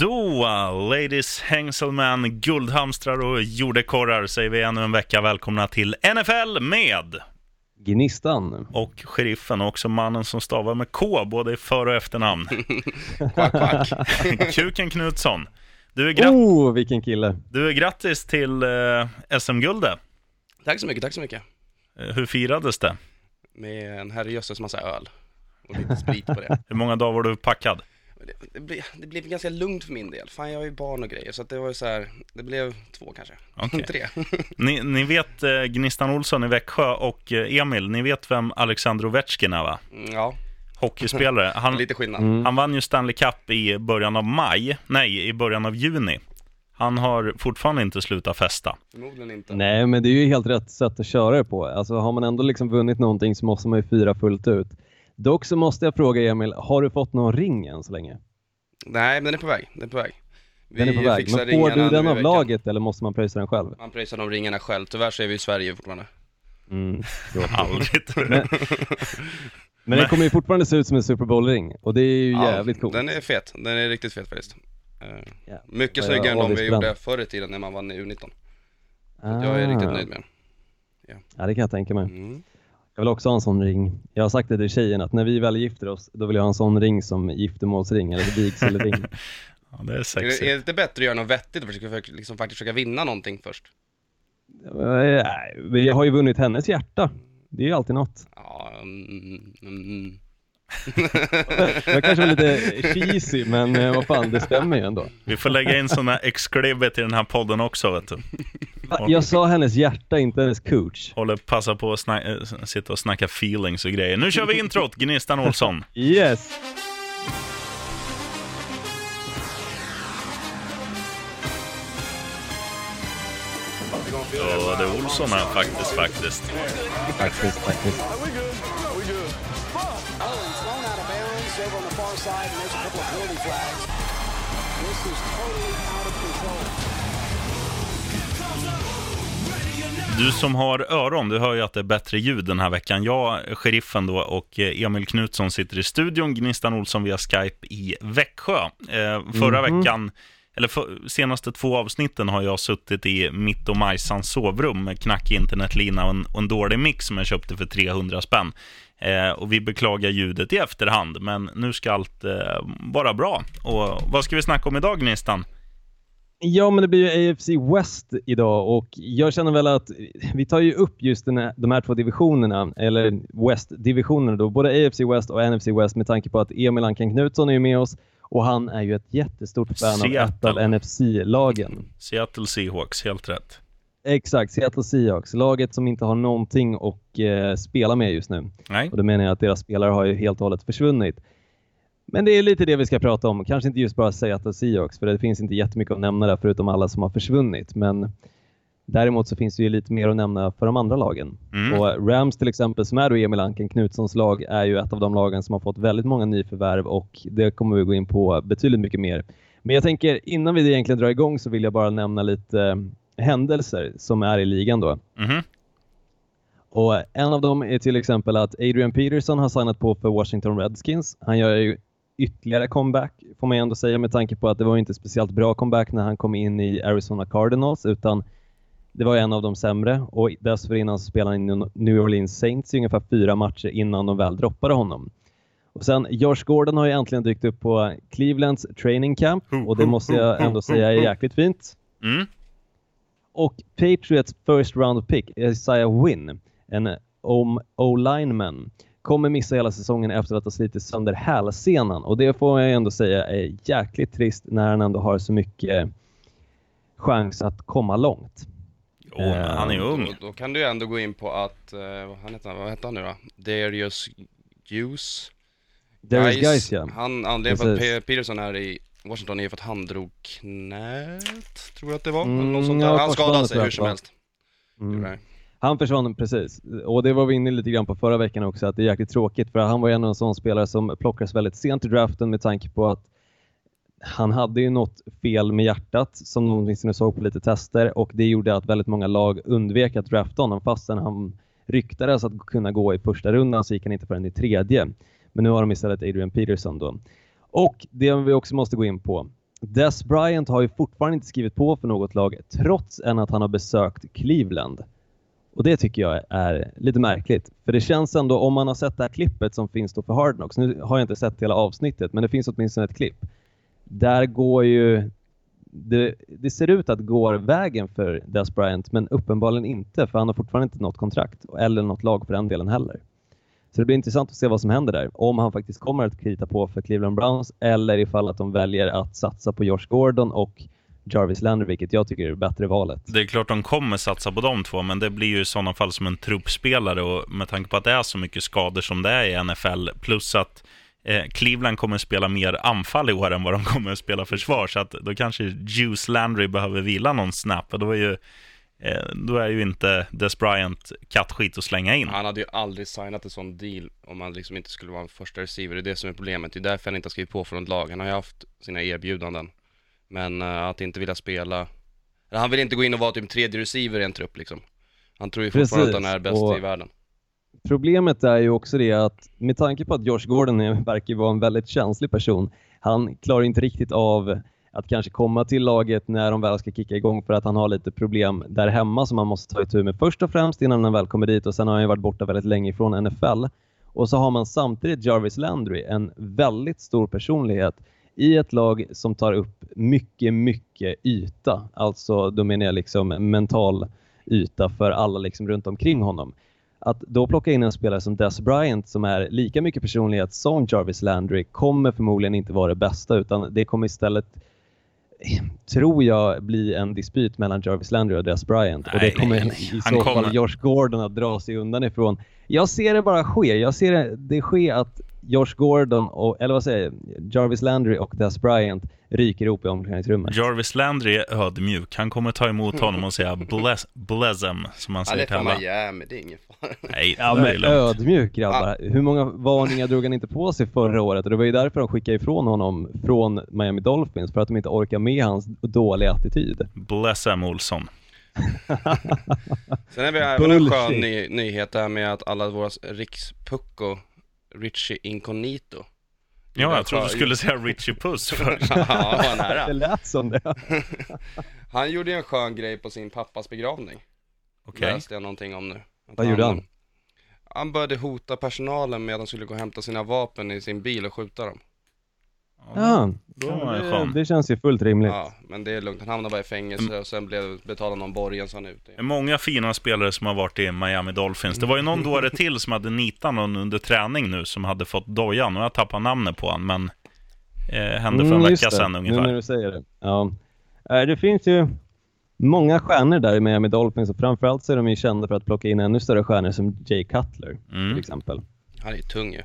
Då, ladies, hängselmän, guldhamstrar och jordekorrar säger vi ännu en vecka välkomna till NFL med Gnistan. och sheriffen och också mannen som stavar med K både i för och efternamn. Quack, quack. Kuken Knutsson. Du är, grat- Oh, vilken kille. du är grattis till eh, SM-guldet. Tack så mycket, tack så mycket. Eh, Hur firades det? Med en herrejösses massa öl. Och lite sprit på det. Hur många dagar var du packad? Det, det, blev, det blev ganska lugnt för min del. Fan, jag har ju barn och grejer. Så att det var ju så här, det blev två kanske. Okej. Tre. Ni, ni vet eh, Gnistan Olsson i Växjö och eh, Emil, ni vet vem Alexander Ovechkin är va? Mm, Ja, Hockeyspelare. Han, lite skillnad. Mm. Han vann ju Stanley Cup i början av maj, nej, i början av juni. Han har fortfarande inte slutat festa. Förmodligen inte. Nej, men det är ju helt rätt sätt att köra det på. Alltså har man ändå liksom vunnit någonting så måste man ju fira fullt ut. Dock så måste jag fråga Emil, har du fått någon ring än så länge? Nej, men den är på väg. Den är på väg. Den är på Vi väg. Men får du den av laget eller måste man pröjsa den själv? Man pröjsar de ringarna själv. Tyvärr så är vi i Sverige fortfarande. Mm. Aldrig. Men, men den kommer ju fortfarande se ut som en Super Bowl-ring och det är ju jävligt coolt. Den är fet. Den är riktigt fet faktiskt. Ja. Mycket Ja, snyggare än de vi gjorde förr i tiden när man vann i U19. Så att jag är riktigt Ah. nöjd med den. Ja, det kan jag tänka mig. Mm. Jag vill också ha en sån ring. Jag har sagt det till tjejen att när vi väl gifter oss, då vill jag ha en sån ring som giftermålsring eller vigselring. Ja, det är Är det, sexigt. är det inte bättre att göra något vettigt och försöka, liksom, faktiskt försöka vinna någonting först? Nej, men jag har ju vunnit hennes hjärta. Det är ju alltid något. Ja, mm, mm. Jag kanske var lite cheesy, men eh, vad fan, det stämmer ju ändå. Vi får lägga in sådana exklibbet i den här podden också, vet du. Va? Jag sa hennes hjärta, inte hennes coach. Håller passa på att äh, sitta och snacka feelings och grejer. Nu kör vi introt, Gnistan Olsson. Yes! Ja, det är Olsson här faktiskt, faktiskt. Faktiskt, faktiskt. Over on the far side, and there's a couple of penalty flags. This is totally out of control. Du som har öron, du hör ju att det är bättre ljud den här veckan. Jag, sheriffen då och eh, Emil Knutsson sitter i studion, Gnistan Olsson via Skype i Växjö. Eh, förra Mhm. veckan, eller för, senaste två avsnitten har jag suttit i mitt och Majsans sovrum med knackig internetlina och en, och en dålig mix som jag köpte för 300 spänn. Eh, och vi beklagar ljudet i efterhand, men nu ska allt eh, vara bra. Och vad ska vi snacka om idag, Gnistan? Ja, men det blir ju AFC West idag och jag känner väl att vi tar ju upp just här, de här två divisionerna, eller West-divisionerna då, både AFC West och NFC West med tanke på att Emil Ankan Knutsson är med oss och han är ju ett jättestort fan av ett av Seattle. NFC-lagen. Seattle Seahawks, helt rätt. Exakt, Seattle Seahawks, laget som inte har någonting att eh, spela med just nu. Nej, Och då menar jag att deras spelare har ju helt och hållet försvunnit. Men det är lite det vi ska prata om. Kanske inte just bara Seattle Seahawks, för det finns inte jättemycket att nämna där förutom alla som har försvunnit. Men däremot så finns det ju lite mer att nämna för de andra lagen. Mm. Och Rams till exempel, som är då Emil Anken Knutssons lag, är ju ett av de lagen som har fått väldigt många nyförvärv och det kommer vi gå in på betydligt mycket mer. Men jag tänker innan vi egentligen drar igång så vill jag bara nämna lite händelser som är i ligan då. Mhm. Och en av dem är till exempel att Adrian Peterson har signat på för Washington Redskins. Han gör ju ytterligare comeback får man ändå säga med tanke på att det var inte speciellt bra comeback när han kom in i Arizona Cardinals utan det var en av de sämre och dessförinnan så spelade han i New Orleans Saints i ungefär fyra matcher innan de väl droppade honom. Och sen Josh Gordon har ju äntligen dykt upp på Clevelands training camp och det måste jag ändå säga är jäkligt fint. Mm. Och Patriots first round pick, Isaiah Wynn, en O-lineman, kommer missa hela säsongen efter att ha slitit sönder hälsenan. Och det får jag ändå säga är jäkligt trist när han ändå har så mycket chans att komma långt. Jo, men han är ju ung. Då, då kan du ändå gå in på att, eh, vad, han heter, vad heter han nu då? Darius Hughes? Darius Guys, ja. Han, anledningen för att Peterson är i Washington är ju för att han drog knät, tror jag att det var. Mm, Eller något sånt ja. Han skadade sig hur som helst. Mm. Han. Försvann precis. Och det var vi inne lite grann på förra veckan också, att det är jäkligt tråkigt för han var en av en sån spelare som plockades väldigt sent i draften med tanke på att han hade ju något fel med hjärtat som de åtminstone såg på lite tester och det gjorde att väldigt många lag undvek att drafta honom fastän han ryktades att kunna gå i första rundan så gick han inte förrän i tredje. Men nu har de istället Adrian Peterson då. Och det vi också måste gå in på Des Bryant har ju fortfarande inte skrivit på för något lag trots än att han har besökt Cleveland. Och det tycker jag är lite märkligt. För det känns ändå, om man har sett det här klippet som finns då för Hard Knocks, nu har jag inte sett hela avsnittet, men det finns åtminstone ett klipp. Där går ju, det, det ser ut att gå vägen för Des Bryant, men uppenbarligen inte, för han har fortfarande inte något kontrakt, eller något lag för den delen heller. Så det blir intressant att se vad som händer där. Om han faktiskt kommer att krita på för Cleveland Browns eller ifall att de väljer att satsa på Josh Gordon och Jarvis Landry, vilket jag tycker är det bättre valet. Det är klart de kommer satsa på de två, men det blir ju i sådana fall som en truppspelare och med tanke på att det är så mycket skador som det är i NFL, plus att eh, Cleveland kommer spela mer anfall i år än vad de kommer spela försvar, så att då kanske Juice Landry behöver vila någon snap, och då är ju då är ju inte Des Bryant kattskit att slänga in. Han hade ju aldrig signat en sån deal om han liksom inte skulle vara en första receiver. Det är det som är problemet. Det är därför han inte har skrivit på för något lag. Han har ju haft sina erbjudanden. Men uh, att inte vilja spela... Han vill inte gå in och vara typ tredje receiver i en trupp liksom. Han tror ju fortfarande Precis, att han är bäst och- i världen. Problemet är ju också det att med tanke på att Josh Gordon verkar vara en väldigt känslig person, han klarar inte riktigt av att kanske komma till laget när de väl ska kicka igång för att han har lite problem där hemma som han måste ta itu med först och främst innan han väl kommer dit och sen har han ju varit borta väldigt länge ifrån NFL. Och så har man samtidigt Jarvis Landry, en väldigt stor personlighet i ett lag som tar upp mycket, mycket yta. Alltså, då menar jag liksom mental yta för alla liksom runt omkring honom. Att då plocka in en spelare som Des Bryant som är lika mycket personlighet som Jarvis Landry kommer förmodligen inte vara det bästa utan det kommer istället tror jag bli en dispyt mellan Jarvis Landry och Des Bryant och det Nej, kommer nej, nej. i så kommer- fall Josh Gordon att dra sig undan ifrån. Jag ser det bara ske. Jag ser det, det ske att Josh Gordon och, eller vad säger jag, Jarvis Landry och Des Bryant ryker ihop i omklädningsrummet. Jarvis Landry är ödmjuk. Han kommer ta emot honom och säga bless, bless him, som han Han säger är till från alla. Miami, det är ingen fara. Nej, Ja är men lugnt. ödmjuk grabbar. Hur många varningar drog han inte på sig förra året? Och det var ju därför de skickade ifrån honom från Miami Dolphins, för att de inte orkar med hans dåliga attityd. Bless him, Olsson. Sen har vi även en skön ny, nyhet där med att alla våra rikspucko, Richie Incognito. Ja, jag trodde du skulle säga Richie Puss först. ja, Det nära. lät som det. Han gjorde en skön grej på sin pappas begravning. Okej. Läste jag någonting om nu. Att Vad gjorde han? Han började hota personalen med att de skulle gå och hämta sina vapen i sin bil och skjuta dem. Ja, var det det, känns ju fullt rimligt. Ja, men det är lugnt. Han hamnade bara i fängelse Mm. och sen blev betalade någon borgen så han är ute. Många fina spelare som har varit i Miami Dolphins. Det var ju någon dåre till som hade nitat någon under träning nu som hade fått dojan och jag tappar namnet på honom, men eh, hände för en Mm, vecka sedan Nu ungefär. när du säger det. Ja. Eh, Det finns ju många stjärnor där i Miami Dolphins och framförallt så är de ju kända för att plocka in ännu större stjärnor som Jay Cutler Mm. till exempel. Han är ju tung ju.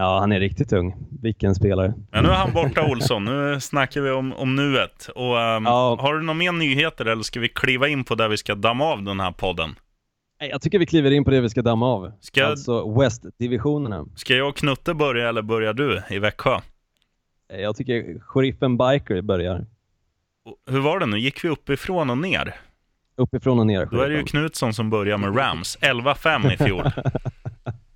Ja, han är riktigt tung. Vilken spelare. Men nu är han borta Olsson, nu snackar vi om, om nuet. Och, ehm, Ja. Har du några mer nyheter eller ska vi kliva in på där vi ska damma av den här podden? Nej, Jag tycker vi kliver in på det vi ska damma av. Ska- Alltså West-divisionerna. Ska jag och Knutte börja eller börjar du i Växjö? Eh, Jag tycker sheriffen Biker börjar. Hur var det nu, gick vi uppifrån och ner? Uppifrån och ner. Då är det ju. Knutsson som börjar med Rams, 11-5 i fjol.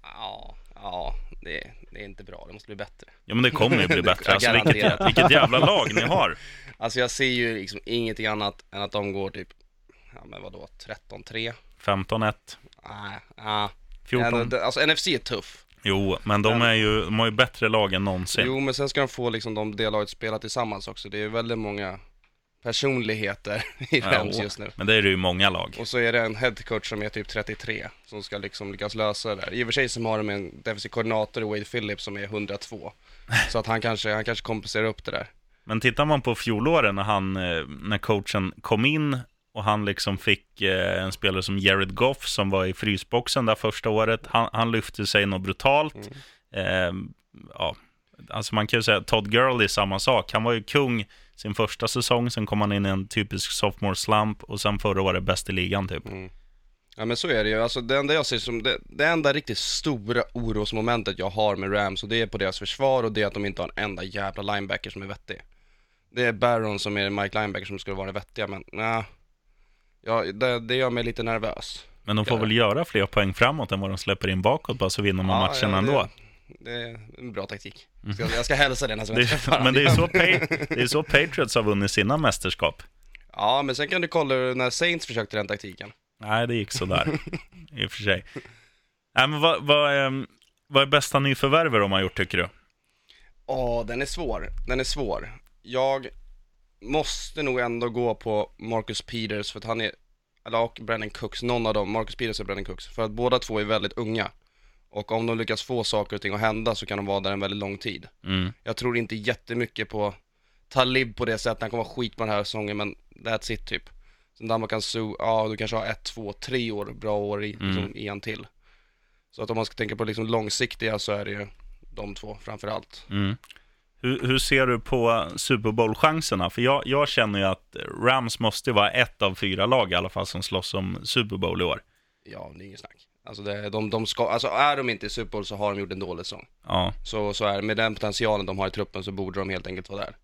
Ja, ja, det, det är inte bra. Det måste bli bättre. Ja men det kommer ju bli bättre. Alltså, vilket, vilket jävla lag ni har. Alltså jag ser ju liksom ingenting annat än att de går typ, ja men vadå, 13-3? 15-1, Nej, ja. 14. Ja, Alltså NFC är tuff. Jo, men de, är ju, de har ju bättre lag än någonsin. Jo, men sen ska de få liksom de det laget spela tillsammans också. Det är väldigt många personligheter i Rams Ja, just nu. Men det är det ju många lag. Och så är det en headcoach som är typ 33 som ska liksom lyckas lösa det där. I och för sig så har de en defensiv koordinator Wade Phillips som är 102. Så att han kanske, han kanske kompenserar upp det där. Men tittar man på fjolåren när, han, eh, när coachen kom in och han liksom fick eh, en spelare som Jared Goff som var i frysboxen där första året. Han, han lyfte sig något brutalt. Eh, ja, alltså man kan ju säga Todd Gurley samma sak. Han var ju kung sin första säsong, sen kom han in i en typisk sophomore slump och sen förra året bäst i ligan typ. Ja men så är det ju. Alltså det enda jag ser som, det, det enda riktigt stora orosmomentet jag har med Rams och det är på deras försvar och det är att de inte har en enda jävla linebacker som är vettig. Det är Barron som är Mike Linebacker som skulle vara det vettiga men nej. Ja, det, det gör mig lite nervös. Men de får Ja. väl göra fler poäng framåt än vad de släpper in bakåt bara så vinner man matchen ja, ändå. Det, är en bra taktik. Jag ska, jag ska hälsa det nästa Det, vecka. men det är, så det är så Patriots har vunnit sina mästerskap. Ja, men sen kan du kolla när Saints försökte den taktiken. Nej, det gick sådär. I och för sig. Nej, men vad, vad, är, vad är bästa nyförvärvet de har gjort, tycker du? Ja, den är svår. Den är svår. Jag måste nog ändå gå på Marcus Peters för att han är, eller och Brandon Cooks, någon av dem, Marcus Peters och Brandon Cooks, för att båda två är väldigt unga. Och om de lyckas få saker och ting att hända så kan de vara där en väldigt lång tid. Mm. Jag tror inte jättemycket på Talib på det sättet, han kommer vara skit på den här säsongen men that's it typ. Sen Damakan Su, ja du kanske har ett, två, tre år, bra år i, liksom, i en till. Så att om man ska tänka på liksom långsiktiga så är det ju de två framför allt. Mm. Hur, hur ser du på Super Bowl-chanserna? För jag, jag känner ju att Rams måste vara ett av fyra lag i alla fall som slåss om Super Bowl i år. Ja, det är inget snack. Alltså, det, de, de ska, alltså är de inte i Super Bowl så har de gjort en dålig säsong. Ja, Så, så är det. Med den potentialen de har i truppen så borde de helt enkelt vara där.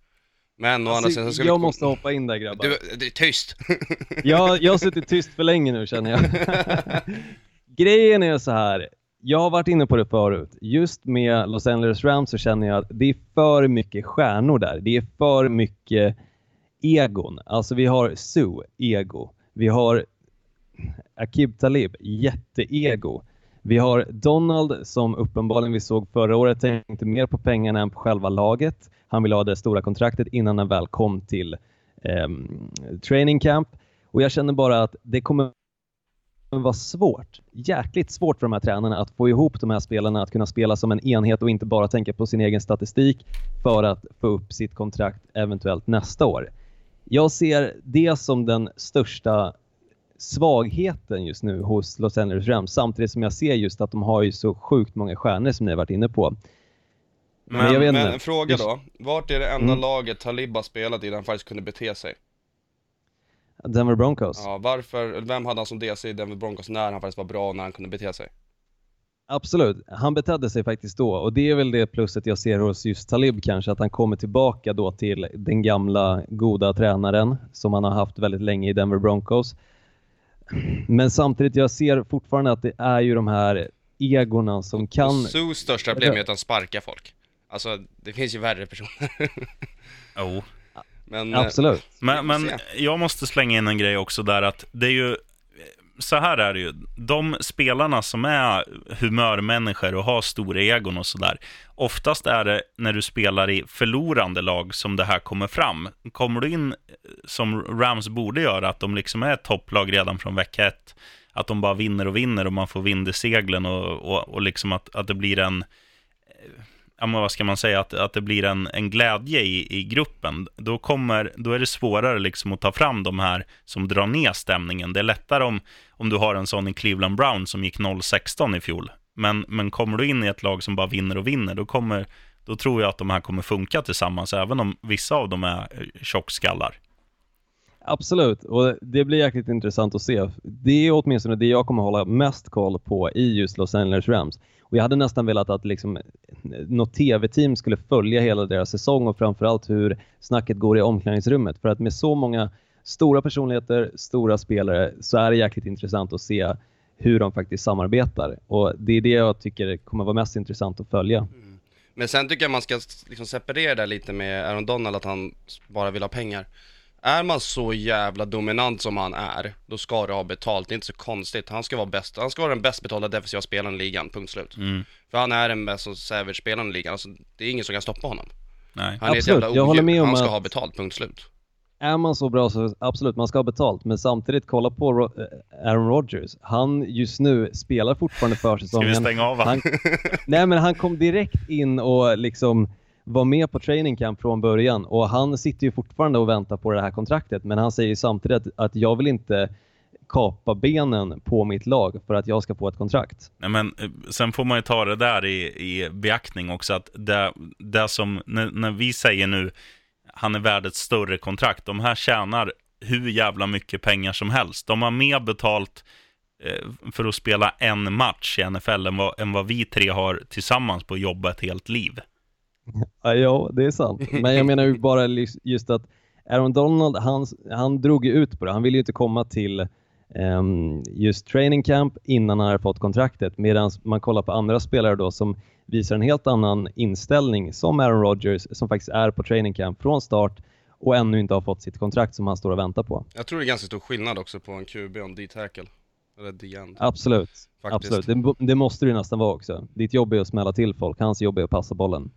Men å andra Alltså, sidan så skulle jag måste hoppa in där grabbar. Du, det är tyst! Jag, jag har suttit tyst för länge nu känner jag. Grejen är så här. Jag har varit inne på det förut. Just med Los Angeles Rams så känner jag att det är för mycket stjärnor där. Det är för mycket egon. Alltså vi har Sue, ego. Vi har Akib Talib, jätteego. Vi har Donald som uppenbarligen vi såg förra året tänkte mer på pengarna än på själva laget. Han ville ha det stora kontraktet innan han väl kom till ehm, training camp. Och jag känner bara att det kommer vara svårt, jäkligt svårt för de här tränarna att få ihop de här spelarna att kunna spela som en enhet och inte bara tänka på sin egen statistik för att få upp sitt kontrakt eventuellt nästa år. Jag ser det som den största svagheten just nu hos Los Angeles Rams samtidigt som jag ser just att de har ju så sjukt många stjärnor som ni har varit inne på. Men, Men- Men en fråga då, vart är det enda Mm. laget Talib har spelat i där han faktiskt kunde bete sig? Denver Broncos. Ja, varför, vem hade han som DC i Denver Broncos när han faktiskt var bra och när han kunde bete sig? Absolut, han betedde sig faktiskt då och det är väl det plusset jag ser hos just Talib kanske, att han kommer tillbaka då till den gamla goda tränaren som han har haft väldigt länge i Denver Broncos. Men samtidigt, jag ser fortfarande att det är ju de här egorna som kan... Sus största problem är att han sparkar folk. Alltså, det finns ju värre personer. jo. Men, eh, Absolut. Men, men se. jag måste slänga in en grej också där att det är ju så här är det ju. De spelarna som är humörmänniskor och har stora egon och sådär. Oftast är det när du spelar i förlorande lag som det här kommer fram. Kommer du in eh, som Rams borde göra, att de liksom är ett topplag redan från vecka ett. Att de bara vinner och vinner och man får vind i seglen och, och, och liksom att, att det blir en ja, men vad ska man säga, att, att det blir en, en glädje i, i gruppen, då, kommer, då är det svårare liksom att ta fram de här som drar ner stämningen. Det är lättare om, om du har en sån i Cleveland Brown som gick 0-16 i fjol. Men, men kommer du in i ett lag som bara vinner och vinner, då, kommer, då tror jag att de här kommer funka tillsammans, även om vissa av dem är eh, tjockskallar. Absolut, och det blir jäkligt intressant att se. Det är åtminstone det jag kommer hålla mest koll på i just Los Angeles Rams. Och jag hade nästan velat att liksom, något tv-team skulle följa hela deras säsong och framförallt hur snacket går i omklädningsrummet. För att med så många stora personligheter, stora spelare, så är det jäkligt intressant att se hur de faktiskt samarbetar. Och det är det jag tycker kommer vara mest intressant att följa. Mm. Men sen tycker jag man ska liksom separera det lite med Aaron Donald, att han bara vill ha pengar. Är man så jävla dominant som han är, då ska du ha betalt. Det är inte så konstigt. Han ska vara bäst, han ska vara den bäst betalda defensiva spelaren i ligan, punkt slut. Mm. För han är den bästa savage-spelaren i ligan, alltså, det är ingen som kan stoppa honom. Nej. Han är ett Absolut, jävla jag håller odjur. med om Han ska att- ha betalt, punkt slut. Är man så bra så absolut, man ska ha betalt. Men samtidigt, kolla på Ro- eh, Aaron Rodgers. Han just nu spelar fortfarande Ska försäsongen. vi stänga av? Han, nej men han kom direkt in och liksom var med på training camp från början och han sitter ju fortfarande och väntar på det här kontraktet men han säger ju samtidigt att, att jag vill inte kapa benen på mitt lag för att jag ska få ett kontrakt. Nej, men, eh, sen får man ju ta det där i, i beaktning också, att det, det som, när, när vi säger nu, han är värd ett större kontrakt, de här tjänar hur jävla mycket pengar som helst. De har mer betalt eh, för att spela en match i NFL än vad, än vad vi tre har tillsammans på att jobba ett helt liv. Ja, det är sant. Men jag menar ju bara just att Aaron Donald, han, han drog ju ut på det. Han ville ju inte komma till ehm, just training camp innan han har fått kontraktet medan man kollar på andra spelare då som visar en helt annan inställning som Aaron Rodgers som faktiskt är på training camp från start och ännu inte har fått sitt kontrakt som han står och väntar på. Jag tror det är ganska stor skillnad också på en QB och en D-tackle. Eller D-end. Absolut, Faktiskt. absolut. Det, det måste det ju nästan vara också. Ditt jobb är att smälla till folk, hans jobb är att passa bollen.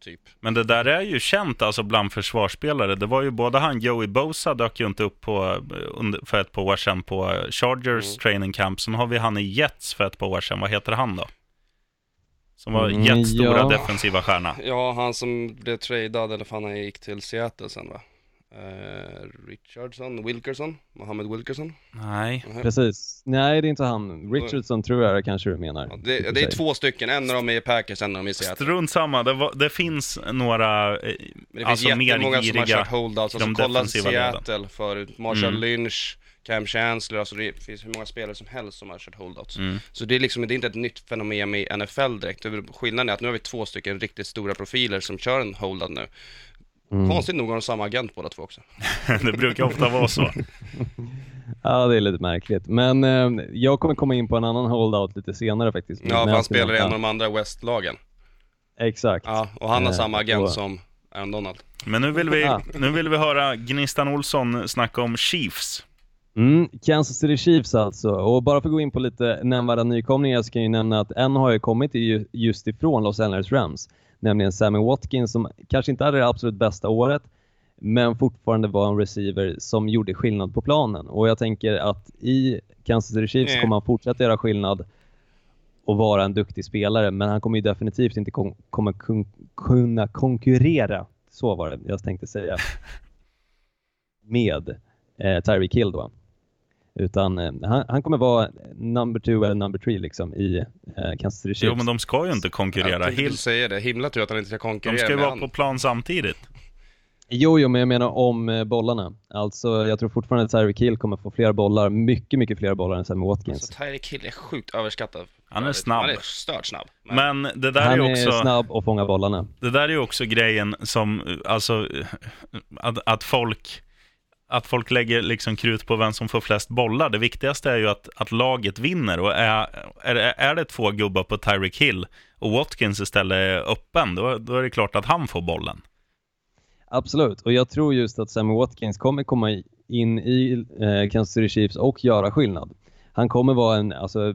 Typ. Men det där är ju känt alltså bland försvarsspelare. Det var ju både han, Joey Bosa dök ju inte upp på, eh, för ett par år sedan på Chargers Mm. training camp. Sen har vi han i Jets för ett par år sedan. Vad heter han då? Som var Mm, jättestora ja. defensiva stjärna. Ja, han som blev tradad, eller fan han gick till Seattle sen va? Eh, Richardson, Wilkerson, Mohammed Wilkerson. Nej. Mhm. Precis. Nej, det är inte han. Richardson tror jag det kanske du menar. Ja, i det, det är två stycken, en av dem är i Packers, en av dem är i Seattle. Strunt samma, det, var, det finns några eh, Men det finns alltså, mer jättemånga som har giriga kört holdouts, i alltså de kolla defensiva leden. Seattle förut, Marshall Mm. Lynch, Cam Chancellor, alltså det finns hur många spelare som helst som har kört holdouts. Mm. Så det är liksom, det är inte ett nytt fenomen med NFL direkt. Skillnaden är att nu har vi två stycken riktigt stora profiler som kör en holdout nu. Mm. Konstigt nog har de samma agent båda två också. det brukar ofta vara så. Ja, det är lite märkligt. Men eh, jag kommer komma in på en annan holdout lite senare faktiskt. Ja, för han spelar i en av de andra West-lagen. Exakt. Ja, och han har Eh, samma agent och- som Aaron Donald. Men nu vill vi, Ah. nu vill vi höra Gnistan Olsson snacka om Chiefs. Mm, Kansas City Chiefs alltså. Och bara för att gå in på lite nämnvärda nykomlingar så kan jag ju nämna att en har ju kommit ju- just ifrån Los Angeles Rams. Nämligen Sammy Watkins som kanske inte hade det absolut bästa året men fortfarande var en receiver som gjorde skillnad på planen. Och jag tänker att i Kansas City Chiefs Nej. kommer han fortsätta göra skillnad och vara en duktig spelare men han kommer ju definitivt inte kon- kommer kun- kunna konkurrera, så var det jag tänkte säga, med eh, Tyreek Hill då. Utan eh, han, han kommer vara number two eller number three liksom i eh, Kansas City Chiefs. Jo, men de ska ju inte Jag konkurrera. Hill, precis säga det, himla tur att han inte ska konkurrera de ska ju vara han. på plan samtidigt. Jo, jo, men jag menar om eh, bollarna. Alltså, jag tror fortfarande att Tyreek Hill kommer få fler bollar, mycket, mycket fler bollar än Sammy Watkins. Alltså Tyreek Hill är sjukt överskattad. Han är snabb. Han är stört snabb. Men, Men det där han är är också... snabb och fångar bollarna. Det där är ju också grejen som, alltså, att, att folk att folk lägger liksom krut på vem som får flest bollar. Det viktigaste är ju att, att laget vinner. Och är, är, är det två gubbar på Tyreek Hill och Watkins istället är öppen, då, då är det klart att han får bollen. Absolut, och jag tror just att Sammy Watkins kommer komma in i eh, Kansas City Chiefs och göra skillnad. Han kommer vara en alltså,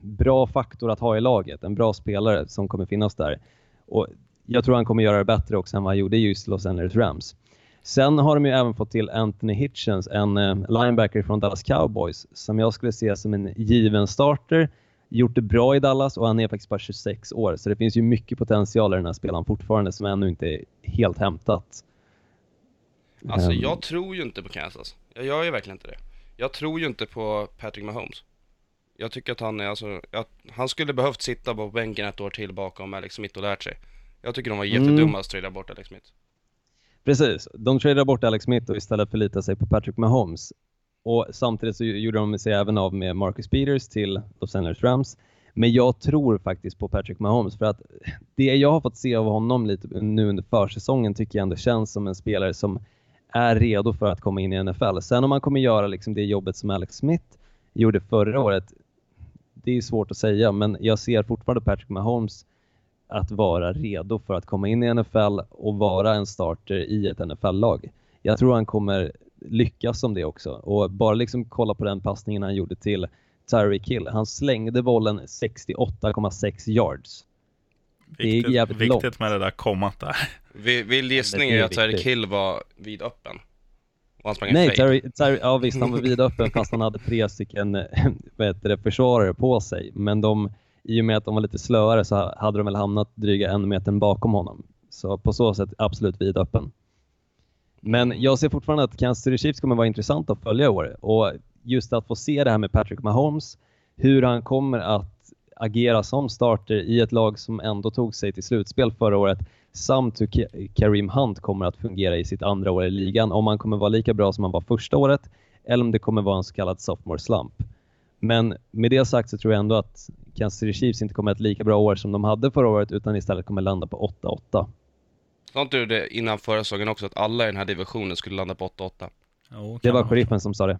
bra faktor att ha i laget, en bra spelare som kommer finnas där. Och jag tror han kommer göra det bättre också än vad han gjorde i just Los Angeles Rams. Sen har de ju även fått till Anthony Hitchens, en eh, linebacker från Dallas Cowboys, som jag skulle se som en given starter. Gjort det bra i Dallas och han är faktiskt bara 26 år, så det finns ju mycket potential i den här spelaren fortfarande som ännu inte är helt hämtat. Alltså Ehm, jag tror ju inte på Kansas. Jag gör ju verkligen inte det. Jag tror ju inte på Patrick Mahomes. Jag tycker att han är alltså, jag, han skulle behövt sitta på bänken ett år till bakom Alex Smith och lärt sig. Jag tycker de var Mm. jättedumma att trada bort Alex Smith. Precis, de tradade bort Alex Smith och istället förlitade sig på Patrick Mahomes. Och samtidigt så gjorde de sig även av med Marcus Peters till Los Angeles Rams. Men jag tror faktiskt på Patrick Mahomes för att det jag har fått se av honom lite nu under försäsongen tycker jag ändå känns som en spelare som är redo för att komma in i NFL. Sen om han kommer göra liksom det jobbet som Alex Smith gjorde förra året, det är svårt att säga, men jag ser fortfarande Patrick Mahomes att vara redo för att komma in i NFL och vara en starter i ett NFL-lag. Jag tror han kommer lyckas som det också och bara liksom kolla på den passningen han gjorde till Tyreek Hill. Han slängde bollen 68,6 yards. Det är Viktigt, jävligt viktigt långt. med det där kommat där. Vi- Vild gissning är att Tyreek viktigt. Hill var vidöppen. Och han sprang Nej. Terry, Terry, ja visst han var vidöppen fast han hade tre stycken vad heter det, försvarare på sig. Men de, i och med att de var lite slöare så hade de väl hamnat dryga en meter bakom honom. Så på så sätt absolut vidöppen. Men jag ser fortfarande att Kansas City Chiefs kommer vara intressant att följa i år. Och just att få se det här med Patrick Mahomes, hur han kommer att agera som starter i ett lag som ändå tog sig till slutspel förra året samt hur Kareem Hunt kommer att fungera i sitt andra år i ligan. Om han kommer vara lika bra som han var första året eller om det kommer vara en så kallad sophomore slump. Men med det sagt så tror jag ändå att Kansas City Chiefs inte kommer att ett lika bra år som de hade förra året utan istället kommer landa på 8-8. Sa inte du det innan förra säsongen också, att alla i den här divisionen skulle landa på 8-8? Jo, Det var sheriffen som sa det.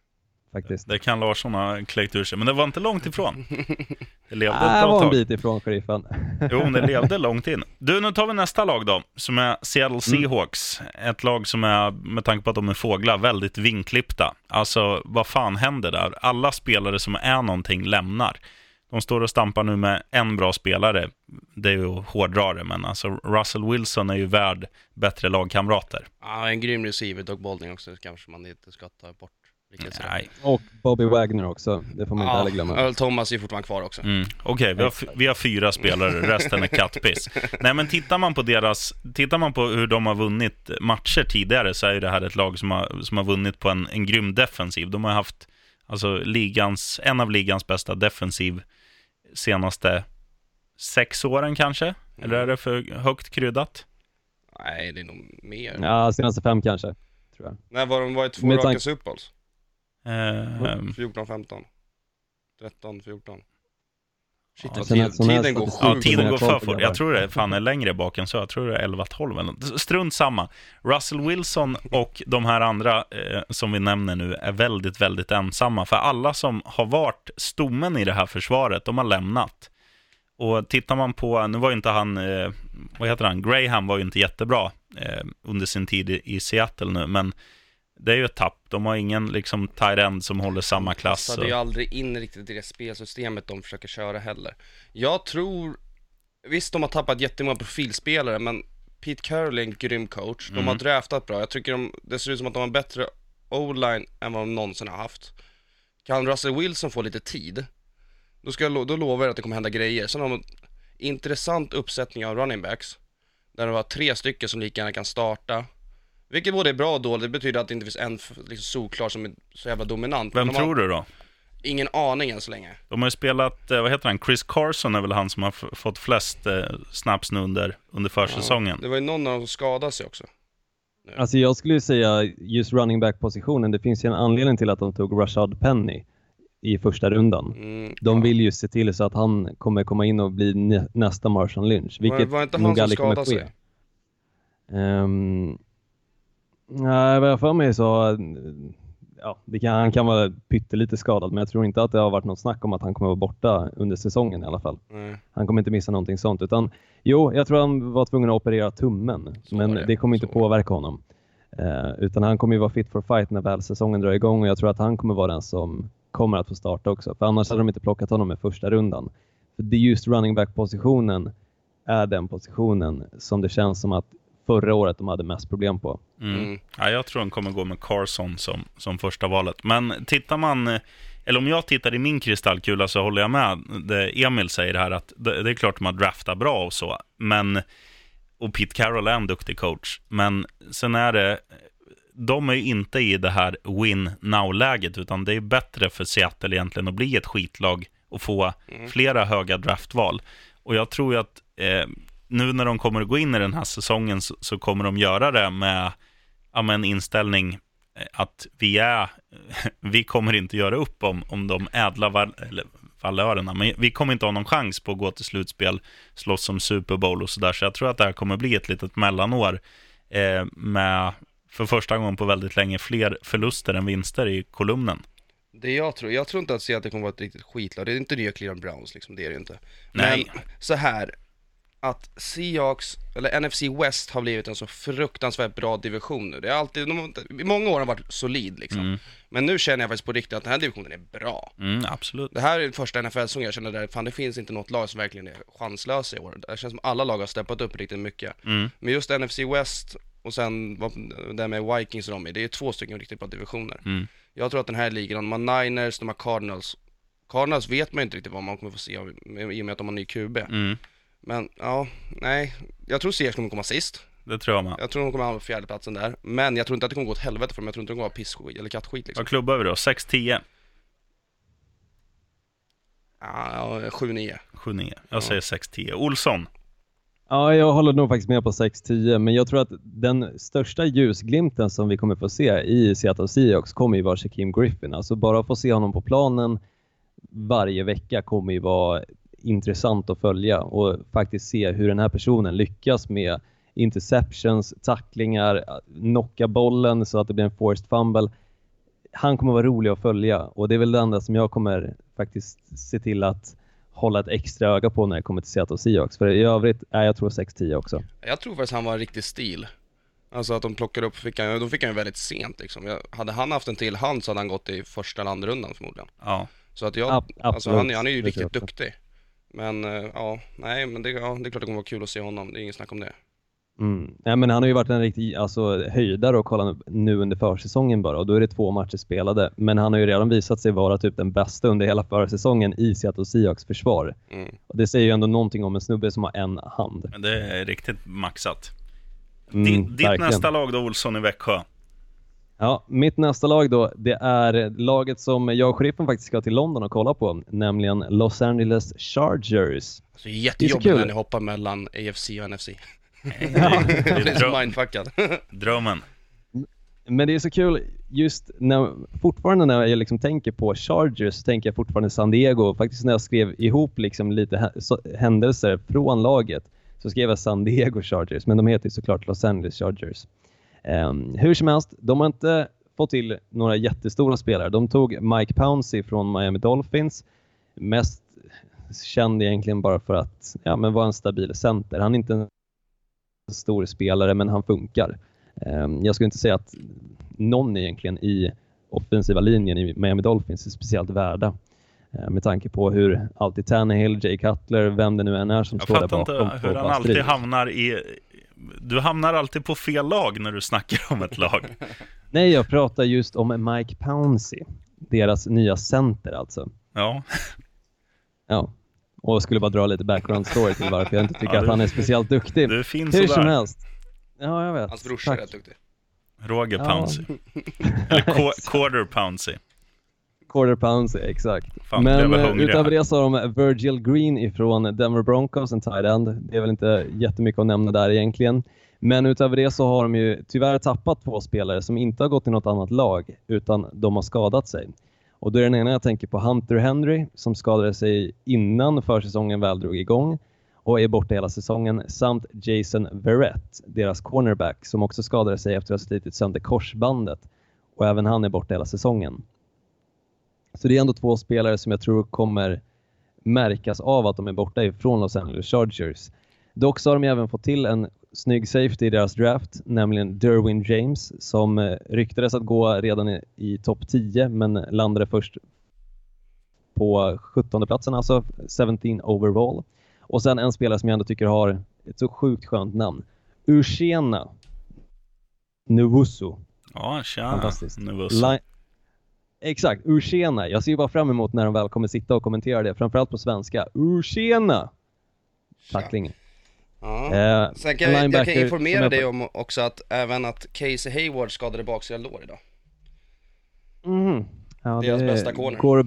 faktiskt. Det kan Larsson ha kläckt ur sig, men det var inte långt ifrån. Det levde ett Ah, bra var en tag. bit ifrån sheriffen. Jo, men det levde långt in. Du, nu tar vi nästa lag då, som är Seattle Mm. Seahawks. Ett lag som är, med tanke på att de är fåglar, väldigt vinklippta. Alltså, vad fan händer där? Alla spelare som är någonting lämnar. De står och stampar nu med en bra spelare. Det är ju att hårdra det, men alltså Russell Wilson är ju värd bättre lagkamrater. Ja, en grym receiver, Doug Balding också, kanske man inte ska ta bort. Nej. Och Bobby Wagner också, det får man inte Ja, heller glömma. Earl Thomas är fortfarande kvar också. Mm. Okej, vi, har, vi har fyra spelare, resten är kattpiss. Nej, men tittar man på deras, tittar man på hur de har vunnit matcher tidigare så är ju det här ett lag som har, som har vunnit på en, en grym defensiv. De har haft alltså, ligans, en av ligans bästa defensiv senaste sex åren kanske? Eller är det för högt kryddat? Nej, det är nog mer. Ja, senaste fem kanske, tror jag. När var de var i två Med raka tanke- Super Bowls? Eh, 14, 15. 13, 14. Shit, Ja, här tiden går Ja, tiden går för fort. Jag tror det fan är längre bak än så. Jag tror det är 11-12 eller något. Strunt samma. Russell Wilson och de här andra eh, som vi nämner nu är väldigt, väldigt ensamma. För alla som har varit stommen i det här försvaret, de har lämnat. Och tittar man på, nu var ju inte han, eh, vad heter han, Graham var ju inte jättebra eh, under sin tid i, i Seattle nu, men det är ju ett tapp. De har ingen liksom tight end som håller samma klass. passade ju aldrig in riktigt i det spelsystemet de försöker köra heller. Jag tror, visst de har tappat jättemånga profilspelare, men Pete Carroll är en grym coach. De Mm. har draftat bra. Jag tycker de, det ser ut som att de har en bättre o-line än vad de någonsin har haft. Kan Russell Wilson få lite tid, då, ska jag, då lovar jag att det kommer hända grejer. Sen har de en intressant uppsättning av running backs, där det var tre stycken som lika gärna kan starta. Vilket både är bra och dåligt, det betyder att det inte finns en liksom, solklar som är så jävla dominant. Vem de har tror du då? Ingen aning än så länge. De har ju spelat, eh, vad heter han, Chris Carson är väl han som har fått flest eh, snaps nu under, under försäsongen. Det var ju någon av dem som skadade sig också. Alltså jag skulle ju säga just running back-positionen, det finns ju en anledning till att de tog Rashad Penny i första rundan. Mm, De ja. vill ju se till så att han kommer komma in och bli nä- nästa Marshawn Lynch, vilket var, var inte han nog som aldrig kommer skadade ske. sig? Ehm, nej, vad jag för mig så, ja, kan, han kan vara pyttelite skadad, men jag tror inte att det har varit något snack om att han kommer vara borta under säsongen i alla fall. Nej. Han kommer inte missa någonting sånt, utan jo, jag tror han var tvungen att operera tummen, Så men det. det, kommer inte så påverka honom. Eh, utan han kommer ju vara fit for fight när väl säsongen drar igång och jag tror att han kommer vara den som kommer att få starta också, för annars hade de inte plockat honom i första rundan. För det är just running back-positionen är den positionen som det känns som att förra året de hade mest problem på. Mm. Mm. Ja, jag tror han kommer gå med Carson som, som första valet. Men tittar man, eller om jag tittar i min kristallkula så håller jag med det Emil säger här att det, det är klart de har draftat bra och så, men och Pete Carroll är en duktig coach, men sen är det de är ju inte i det här win now-läget, utan det är bättre för Seattle egentligen att bli ett skitlag och få flera höga draftval. Och jag tror ju att eh, nu när de kommer att gå in i den här säsongen så, så kommer de göra det med, ja, med en inställning eh, att vi är, vi kommer inte göra upp om, om de ädla val, eller valörerna, men vi kommer inte ha någon chans på att gå till slutspel, slåss som Super Bowl och sådär, så jag tror att det här kommer bli ett litet mellanår eh, med, för första gången på väldigt länge, fler förluster än vinster i kolumnen. Det jag tror, jag tror inte att Seattle kommer vara ett riktigt skitlag. Det är inte nya Cleveland Browns liksom, det är det inte. Nej. Men så här att Seahawks, eller NFC West har blivit en så fruktansvärt bra division nu. Det är alltid, de, i många år har varit solid liksom. Mm. Men nu känner jag faktiskt på riktigt att den här divisionen är bra. Mm, absolut. Det här är den första NFL-säsongen jag känner där, fan det finns inte något lag som verkligen är chanslösa i år. Det känns som alla lag har steppat upp riktigt mycket. Mm. Men just NFC West och sen det med Vikings och de är, det är två stycken riktigt bra divisioner. Mm. Jag tror att den här ligan, de har Niners, de har Cardinals. Cardinals vet man inte riktigt vad man kommer få se i och med att de har ny QB. Men ja, nej. Jag tror Seahawks kommer komma sist. Det tror jag med. Jag tror de kommer hamna på fjärdeplatsen där. Men jag tror inte att det kommer gå åt helvete för dem. Jag tror inte de kommer vara pissskit eller kattskit liksom. Vad klubbar vi då? 6-10? Ja, ja 7-9. 7-9. Jag säger 6-10. Olsson? Ja, jag håller nog faktiskt med på 6-10, men jag tror att den största ljusglimten som vi kommer få se i Seattle Seahawks kommer ju vara Shaquem Griffin. Alltså bara att få se honom på planen varje vecka kommer ju vara intressant att följa och faktiskt se hur den här personen lyckas med interceptions, tacklingar, knocka bollen så att det blir en forced fumble. han kommer vara rolig att följa och det är väl det enda som jag kommer faktiskt se till att hålla ett extra öga på när det kommer till Seattle Seahawks. För i övrigt, är jag tror 6-10 också. Jag tror faktiskt han var en riktig stil. Alltså att de plockade upp, fick han, de fick han ju väldigt sent liksom. Jag, hade han haft en till hand så hade han gått i första eller andra rundan förmodligen. Ja. Så att jag, Ab- alltså han, är- han är ju riktigt duktig. Men eh, ja, nej men det, ja, det är klart det kommer vara kul att se honom, det är inget snack om det. Mm. Nej, men han har ju varit en riktig alltså, höjdare och kolla nu under försäsongen bara och då är det två matcher spelade. Men han har ju redan visat sig vara typ den bästa under hela försäsongen i Seattle Seahawks försvar. Mm. Och det säger ju ändå någonting om en snubbe som har en hand. Men det är riktigt maxat. Mm, Di- ditt verkligen. nästa lag då, Olsson i Växjö? Ja, mitt nästa lag då, det är laget som jag och sheriffen faktiskt ska till London och kolla på, nämligen Los Angeles Chargers. Så det är jättejobbigt kul. när ni hoppar mellan AFC och NFC. Det Jag är blir så mindfuckad. drömmen. Men det är så kul, just när, fortfarande när jag liksom tänker på Chargers så tänker jag fortfarande San Diego. Faktiskt när jag skrev ihop liksom lite händelser från laget så skrev jag San Diego Chargers, men de heter ju såklart Los Angeles Chargers. Ehm, hur som helst, de har inte fått till några jättestora spelare. De tog Mike Pouncey från Miami Dolphins, mest känd egentligen bara för att ja, men vara en stabil center. Han är inte en stor spelare, men han funkar. Ehm, Jag skulle inte säga att någon egentligen i offensiva linjen i Miami Dolphins är speciellt värda. Eh, Med tanke på hur alltid Tannehill, Jay Cutler, vem det nu än är som Jag står där fattar bakom. inte hur han alltid hamnar i... Du hamnar alltid på fel lag när du snackar om ett lag. Nej, jag pratar just om Mike Pouncey. Deras nya center alltså. Ja, Ja. Och jag skulle bara dra lite background story till varför jag inte tycker Ja, att du- han är speciellt duktig. du är fin Hur som helst. Ja, jag vet. Hans brorsa är Tack. rätt duktig. Roger Ja. Pouncey. Eller qu- Quarter Pouncey. Quarter pounds, exakt. Fan, Men eh, utöver det så har de Virgil Green ifrån Denver Broncos, en tight end. Det är väl inte jättemycket att nämna där egentligen. Men utöver det så har de ju tyvärr tappat två spelare som inte har gått till något annat lag, utan de har skadat sig. Och då är den ena jag tänker på Hunter Henry som skadade sig innan försäsongen väl drog igång och är borta hela säsongen samt Jason Verrett, deras cornerback som också skadade sig efter att ha slitit sönder korsbandet och även han är borta hela säsongen. Så det är ändå två spelare som jag tror kommer märkas av att de är borta ifrån Los Angeles Chargers. Dock så har de även fått till en snygg safety i deras draft, nämligen Derwin James som eh, ryktades att gå redan i, i topp 10 men landade först på 17 platsen, alltså 17 overall. Och sen en spelare som jag ändå tycker har ett så sjukt skönt namn. Ushena Nuvusu. Ja, tja. Fantastiskt. Nu var så. Li- Exakt, Urshena. Jag ser ju bara fram emot när de väl kommer sitta och kommentera det, framförallt på svenska. Urshena! Tackling. Ja. Eh, Sen kan jag, jag kan informera dig om också att även att Casey Hayward skadade baksida lår idag. Mhm. Ja, Deras det bästa corner. Går,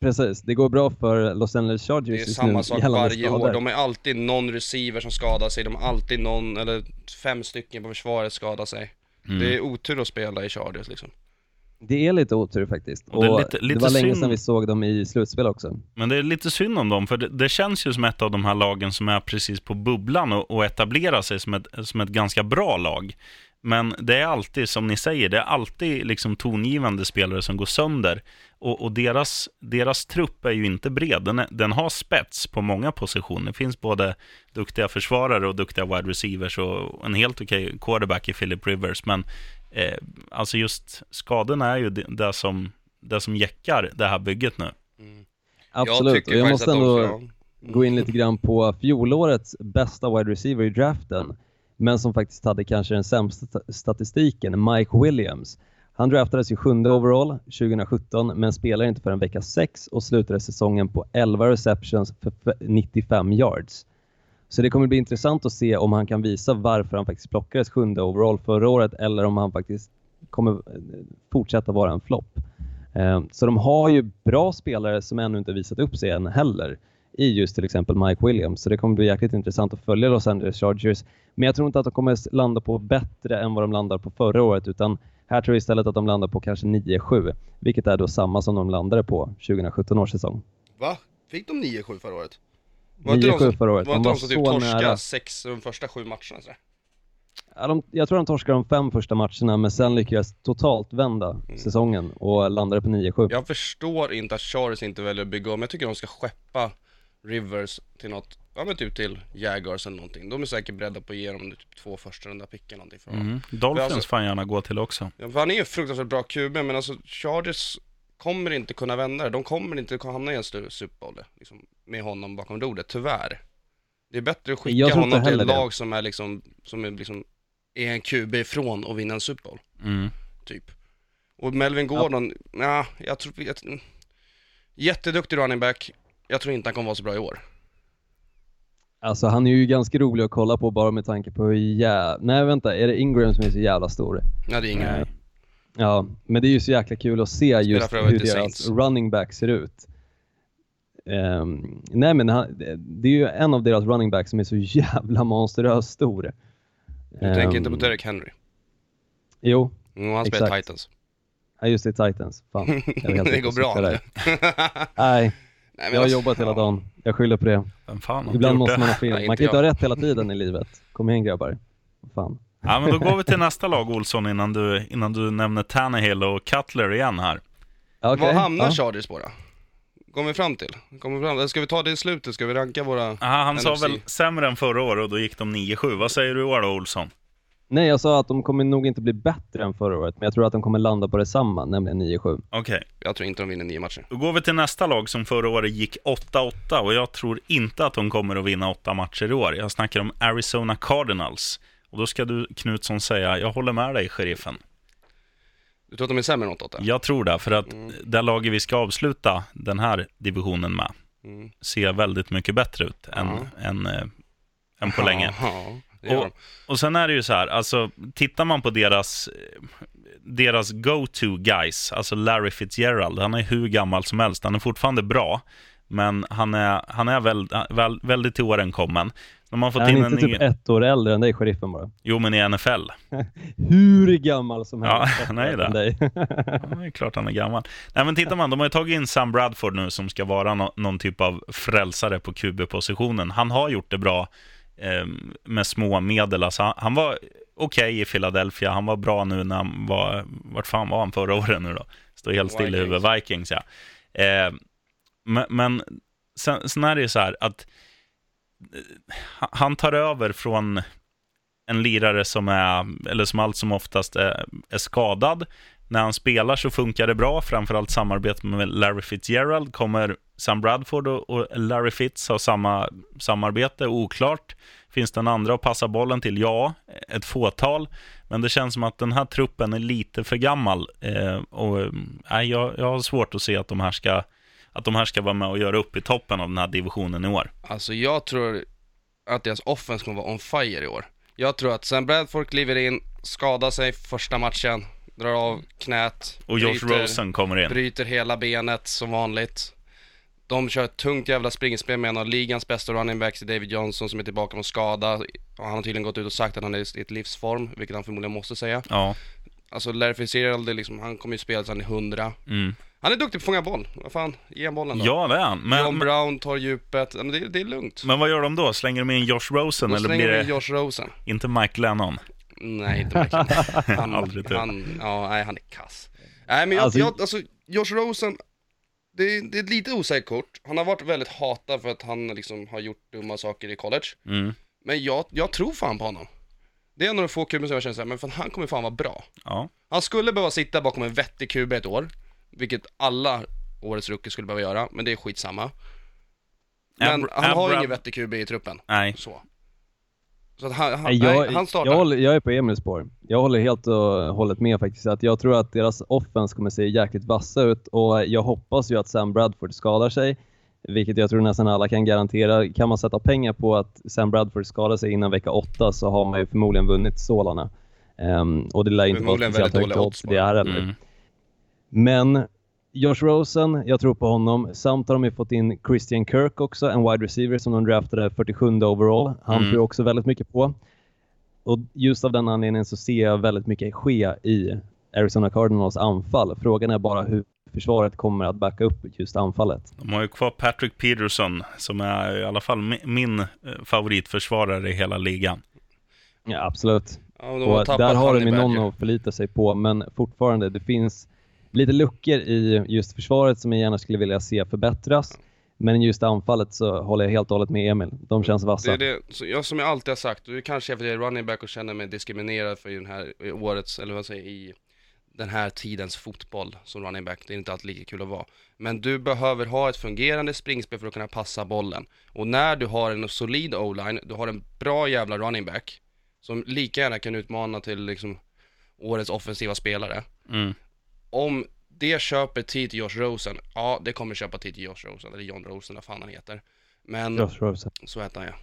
precis, det går bra för Los Angeles Chargers Det är samma nu sak varje skador. år. De är alltid någon receiver som skadar sig, de har alltid någon, eller fem stycken på försvaret skadar sig. Mm. Det är otur att spela i Chargers liksom. Det är lite otur faktiskt. Och det är lite- lite det var länge sedan vi såg dem i slutspel också. Men det är lite synd om dem, för det, det känns ju som ett av de här lagen som är precis på bubblan och, och etablerar sig som ett, som ett ganska bra lag. Men det är alltid, som ni säger, det är alltid liksom tongivande spelare som går sönder. Och, och deras, deras trupp är ju inte bred. Den, är, den har spets på många positioner. Det finns både duktiga försvarare och duktiga wide receivers och en helt okej quarterback i Philip Rivers. Men eh, alltså just skadorna är ju det, det, som, det som jäckar det här bygget nu. Absolut, tycker och jag faktiskt måste ändå ska- gå in lite grann på fjolårets bästa wide receiver i draften, men som faktiskt hade kanske den sämsta sta- statistiken, Mike Williams. Han draftades ju sjunde overall 2017, men spelade inte förrän vecka 6 och slutade säsongen på 11 receptions för f- 95 yards. Så det kommer bli intressant att se om han kan visa varför han faktiskt plockades sjunde overall förra året eller om han faktiskt kommer eh, fortsätta vara en flopp. Eh, så de har ju bra spelare som ännu inte visat upp sig än heller i just till exempel Mike Williams. Så det kommer bli jäkligt intressant att följa Los Angeles Chargers. Men jag tror inte att de kommer landa på bättre än vad de landar på förra året utan här tror jag istället att de landar på kanske 9-7 vilket är då samma som de landade på 2017 års säsong. Va? Fick de 9-7 förra året? Var inte de 9-7 som- förra året. Var De inte var de som typ torskade nära. sex de första sju matcherna? Så? Ja, de, jag tror de torskade de fem första matcherna, men sen lyckades totalt vända säsongen och landade på 9-7. Jag förstår inte att Chargers inte väljer att bygga om. Jag tycker de ska skeppa Rivers till något, ja men typ till Jaguars eller någonting. De är säkert beredda på att ge dem typ två första runda pickar någonting för honom. Mm. Dolphins Alltså- får han gärna gå till också. Ja, för han är ju fruktansvärt bra QB, men alltså Chargers kommer inte kunna vända det. De kommer inte kunna hamna i en större Super Bowl, liksom, med honom bakom rodret, tyvärr. Det är bättre att skicka honom till ett det. lag som är liksom, som är liksom, är en QB ifrån och vinna en Super Bowl, Mm. typ. Och Melvin Gordon, ja, jag tror, jag, jätteduktig running back. Jag tror inte han kommer vara så bra i år. Alltså han är ju ganska rolig att kolla på bara med tanke på hur jä... Nej vänta, är det Ingram som är så jävla stor? Nej, det är ingen. Nej. Ja, men det är ju så jäkla kul att se just hur deras Saints. running back ser ut. Ehm, nej men han, det- det är ju en av deras running backs som är så jävla monsteröst stor. Du tänker Ehm, inte på Derek Henry. Jo, Mm, han spelar. Titans. ja, just det, Titans. Fan, det går bra nu. Nej, Nej, men jag har alltså, jobbat hela ja. dagen. Jag skyller på det. Vem fan har Ibland måste det? man ha fel. Man kan inte ha rätt hela tiden i livet. Kom igen grabbar. Fan. Ja, men då går vi till nästa lag, Olsson, innan du, innan du nämner Tannehill och Cutler igen här. Okej. Vad hamnar ja. Chargers på då? Kommer vi fram till? Kommer vi fram, ska vi ta det i slutet? Ska vi ranka våra... Aha, han sa NFC? väl sämre än förra året och då gick de 9-7. Vad säger du i år då, Olsson? Nej, jag sa att de kommer nog inte bli bättre än förra året, men jag tror att de kommer landa på detsamma, nämligen 9-7. Okej, Jag tror inte de vinner nio matcher. då går vi till nästa lag som förra året gick 8-8 och jag tror inte att de kommer att vinna åtta matcher i år. Jag snackar om Arizona Cardinals. Och då ska du, Knutsson, säga, jag håller med dig, sheriffen. Du tror att de är sämre än 8-8? Jag tror det, för att Mm. det laget vi ska avsluta den här divisionen med Mm. ser väldigt mycket bättre ut än, än, äh, än på länge. Ja, gör Och, och sen är det ju så här, alltså tittar man på deras, deras go-to guys, alltså Larry Fitzgerald, han är hur gammal som helst, han är fortfarande bra, men han är, han är väl, väl, väldigt till åren kommen. När man Är fått han in inte en typ ny, ett år äldre än dig, sheriffen bara? Jo, men i NFL. Hur gammal som Ja, helst. är ju äldre än dig. Ja, det är klart han är gammal. Nej, men tittar man, de har ju tagit in Sam Bradford nu som ska vara nå- någon typ av frälsare på QB-positionen. Han har gjort det bra eh, med små medel. Alltså, han, han var okej i Philadelphia, han var bra nu när han var, vart fan var han förra året nu då? Står helt still i Vikings. huvudet, Vikings ja. Eh, men men sen, sen är det ju så här att Eh, han tar över från en lirare som är, eller som allt som oftast är, är skadad. När han spelar så funkar det bra, framförallt samarbetet med Larry Fitzgerald. Kommer Sam Bradford och, Larry Fitz ha samma samarbete? Oklart. Finns det en andra att passa bollen till? Ja, ett fåtal. Men det känns som att den här truppen är lite för gammal. Eh, och, eh, jag, jag har svårt att se att de här ska att de här ska vara med och göra upp i toppen av den här divisionen i år. Alltså jag tror att deras offense kommer vara on fire i år. Jag tror att Sam Bradford kliver in, skadar sig första matchen, drar av knät, Och Josh bryter, Rosen kommer in. bryter hela benet som vanligt. De kör ett tungt jävla springspel med en av ligans bästa running backs, David Johnson, som är tillbaka från skada. Han har tydligen gått ut och sagt att han är i ett livsform, vilket han förmodligen måste säga. Ja. Alltså Larry Fitzgerald, liksom, han kommer ju spela tills han är 100. Mm. Han är duktig på att fånga boll. Vad fan, ge han bollen då. Ja, det är han. John Men, Brown tar djupet. Men det, det är lugnt. men vad gör de då? Slänger de in Josh Rosen Då eller slänger blir vi det Josh Rosen. inte Mike Lennon? Nej, inte verkligen. Han, Aldrig typ. han, ja, nej, han är kass. Nej, men jag, Alltså- jag, alltså, Josh Rosen, det, är- det är ett lite osäkert kort. Han har varit väldigt hatad för att han liksom har gjort dumma saker i college. Mm. Men jag, jag tror fan på honom. Det är en av de få kuber som jag känner såhär, men fan, han kommer fan vara bra. Ja. Han skulle behöva sitta bakom en vettig QB ett år, vilket alla årets rookie skulle behöva göra, men det är skitsamma. Men Ab- han har Abra- ingen vettig QB i truppen. Nej. Så. Så att han, han, Nej, nej, jag, han startar. jag, håller, jag är på Emils spår. Jag håller helt och hållet med faktiskt. Att jag tror att deras offense kommer se jäkligt vassa ut och jag hoppas ju att Sam Bradford skadar sig. Vilket jag tror nästan alla kan garantera. Kan man sätta pengar på att Sam Bradford skadar sig innan vecka åtta så har man ju förmodligen vunnit sålarna. Ehm, och det lär inte vara speciellt högt odds det här heller. Mm. Men Josh Rosen, jag tror på honom. Samt har de ju fått in Christian Kirk också, en wide receiver som de draftade 47 overall. Han Mm. tror också väldigt mycket på. Och just av den anledningen så ser jag väldigt mycket ske i Arizona Cardinals anfall. Frågan är bara hur försvaret kommer att backa upp just anfallet. De har ju kvar Patrick Peterson, som är i alla fall mi- min eh, favoritförsvarare i hela ligan. Ja, absolut. Ja, och Och där har de ju någon att förlita sig på, men fortfarande, det finns lite luckor i just försvaret som jag gärna skulle vilja se förbättras. Men just anfallet så håller jag helt och hållet med Emil. De känns Det vassa. är det, så jag, som jag alltid har sagt, och det kanske är för att jag är running back och känner mig diskriminerad för i den här i årets, eller vad säger i den här tidens fotboll som running back. Det är inte alltid lika kul att vara. Men du behöver ha ett fungerande springspel för att kunna passa bollen. Och när du har en solid o-line, du har en bra jävla running back som lika gärna kan utmana till liksom årets offensiva spelare. Mm. Om det köper tid till Josh Rosen, ja det kommer köpa tid till Josh Rosen, eller John Rosen, vad fan han heter. Men Josh Rosen. så heter han ja.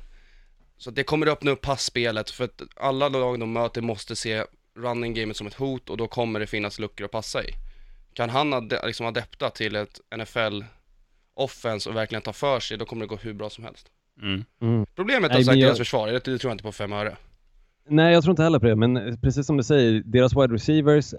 Så det kommer öppna upp passspelet för att alla lag de möter måste se running gamet som ett hot och då kommer det finnas luckor att passa i. Kan han ade, liksom adepta till ett NFL offense och verkligen ta för sig, då kommer det gå hur bra som helst. Mm. Mm. Problemet är jag- deras försvar, det tror jag inte på fem öre. Nej, jag tror inte heller på det, men precis som du säger, deras wide receivers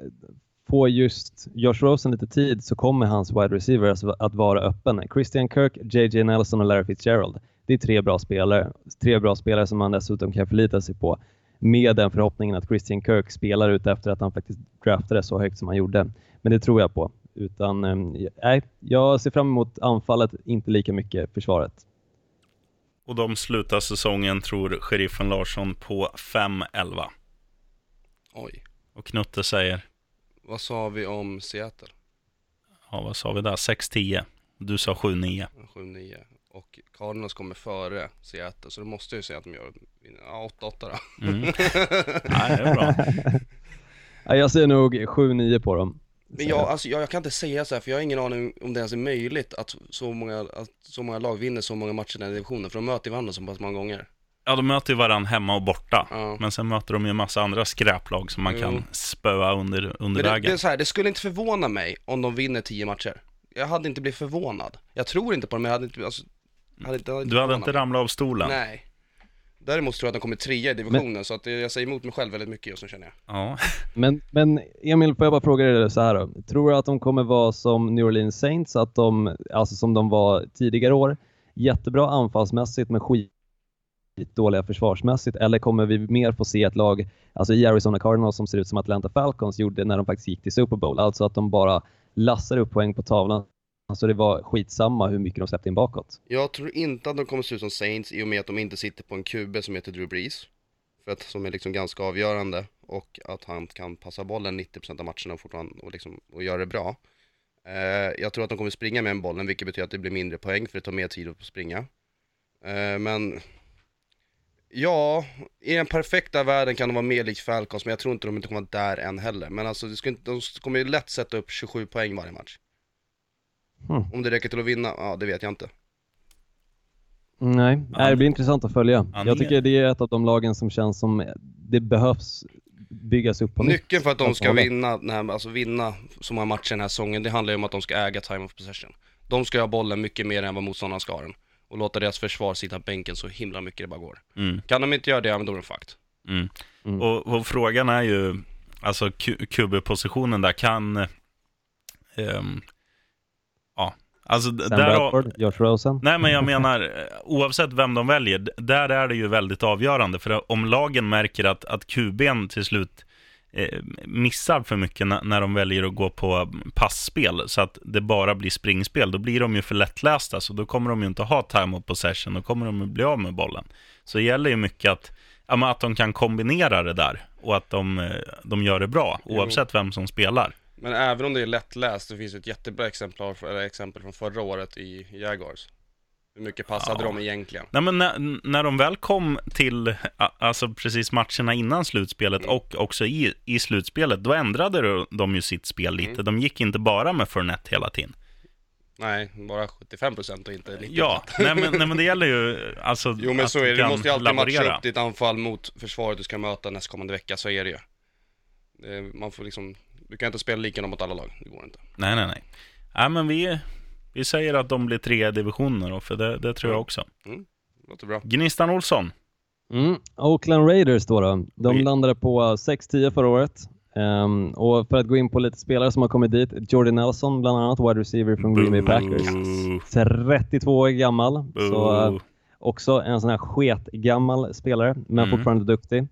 får just Josh Rosen lite tid så kommer hans wide receivers att vara öppen. Christian Kirk, JJ Nelson och Larry Fitzgerald. Det är tre bra spelare. Tre bra spelare som man dessutom kan förlita sig på med den förhoppningen att Christian Kirk spelar ut efter att han faktiskt draftade så högt som han gjorde. Men det tror jag på. Utan, eh, nej, jag ser fram emot anfallet, inte lika mycket försvaret. Och de slutar säsongen, tror sheriffen Larsson, på 5-11. Oj. Och Knutte säger, Vad sa vi om Seattle? ja vad sa vi där, 6-10. Du sa 7-9. 7-9. Och Cardinals kommer före Seattle, så då måste ju säga att de gör ja, 8-8 då. Mm. Nej, det är bra. Ja, jag ser nog 7-9 på dem. Men jag, alltså, jag, jag kan inte säga så här, för jag har ingen aning om det ens är möjligt att så många, att så många lag vinner så många matcher i den här divisionen, för de möter varandra så pass många gånger. Ja, de möter ju varandra hemma och borta. Ja. Men sen möter de ju en massa andra skräplag som man Jo. kan spöa under, under Men det, det vägen. är så här, det skulle inte förvåna mig om de vinner 10 matcher. Jag hade inte blivit förvånad. Jag tror inte på det, men jag hade inte, alltså, hade inte, hade inte Du hade inte mig. ramlat av stolen? Nej. Däremot tror jag att de kommer trea i divisionen, så att jag säger emot mig själv väldigt mycket just nu känner jag. Ja. Men, men Emil, får jag bara fråga dig så här då. Tror du att de kommer vara som New Orleans Saints, att de, alltså som de var tidigare år, jättebra anfallsmässigt men skit dåliga försvarsmässigt, eller kommer vi mer få se ett lag, alltså i Arizona Cardinals som ser ut som Atlanta Falcons gjorde när de faktiskt gick till Super Bowl, alltså att de bara lassar upp poäng på tavlan, så det var skitsamma hur mycket de släppte in bakåt. Jag tror inte att de kommer se ut som Saints i och med att de inte sitter på en QB som heter Drew Brees. För att, som är liksom ganska avgörande och att han kan passa bollen 90% av matcherna och fortfarande och, liksom, och göra det bra. Eh, jag tror att de kommer springa med en bollen, vilket betyder att det blir mindre poäng för det tar mer tid att springa. Eh, men ja, i den perfekta världen kan de vara mer likt Falcons, men jag tror inte de inte kommer vara där än heller. Men alltså, inte, de kommer ju lätt sätta upp 27 poäng varje match. Hmm. Om det räcker till att vinna, ja det vet jag inte. Nej, det blir intressant att följa. Ja, Jag tycker det är ett av de lagen som känns som det behövs byggas upp på nytt. Nyckeln för att de ska vinna, den här, alltså vinna så många matcher den här säsongen, det handlar ju om att de ska äga time of possession. De ska ha bollen mycket mer än vad motståndaren ska ha den. Och låta deras försvar sitta på bänken så himla mycket det bara går. Mm. Kan de inte göra det, ja men då är de fucked. Mm. Mm. Och, och frågan är ju, alltså QB-positionen där kan... ehm, ja, alltså Sam där har, Bradford, Josh Rosen. Nej, men jag menar, eh, oavsett vem de väljer, där är det ju väldigt avgörande. För om lagen märker att, att QB'n till slut missar för mycket när, de väljer att gå på passspel, så att det bara blir springspel, då blir de ju för lättlästa, så då kommer de ju inte ha time of possession, då kommer de ju bli av med bollen. Så det gäller ju mycket att, ja, att de kan kombinera det där, och att de, eh, de gör det bra, oavsett vem som spelar. Men även om det är lättläst, det finns ett jättebra exemplar, eller exempel från förra året i Jaguars. Hur mycket passade Ja. de egentligen? Nej, men när, när de väl kom till alltså precis matcherna innan slutspelet Mm. och också i, i slutspelet, då ändrade de- ju sitt spel lite. Mm. De gick inte bara med Fournette hela tiden. Nej, bara 75% och inte 90%. Ja, nej men, nej men det gäller ju alltså Jo men så är det, du måste ju alltid matcha laborera. upp ditt anfall mot försvaret du ska möta nästkommande vecka, så är det ju. Det, man får liksom, du kan inte spela likadant mot alla lag, det går inte. Nej, nej, nej. Nej, men vi, vi säger att de blir tre divisioner då, för det, det tror jag också. Det låter bra. Gnistan Olsson. Mm. Oakland Raiders då, då. De Oj. landade på 6-10 förra året. Ehm, och för att gå in på lite spelare som har kommit dit, Jordy Nelson bland annat, wide receiver från Green Bay Packers. Boo. 32 år gammal, så eh, Boo. också en sån här sketgammal spelare, men Mm. fortfarande duktig.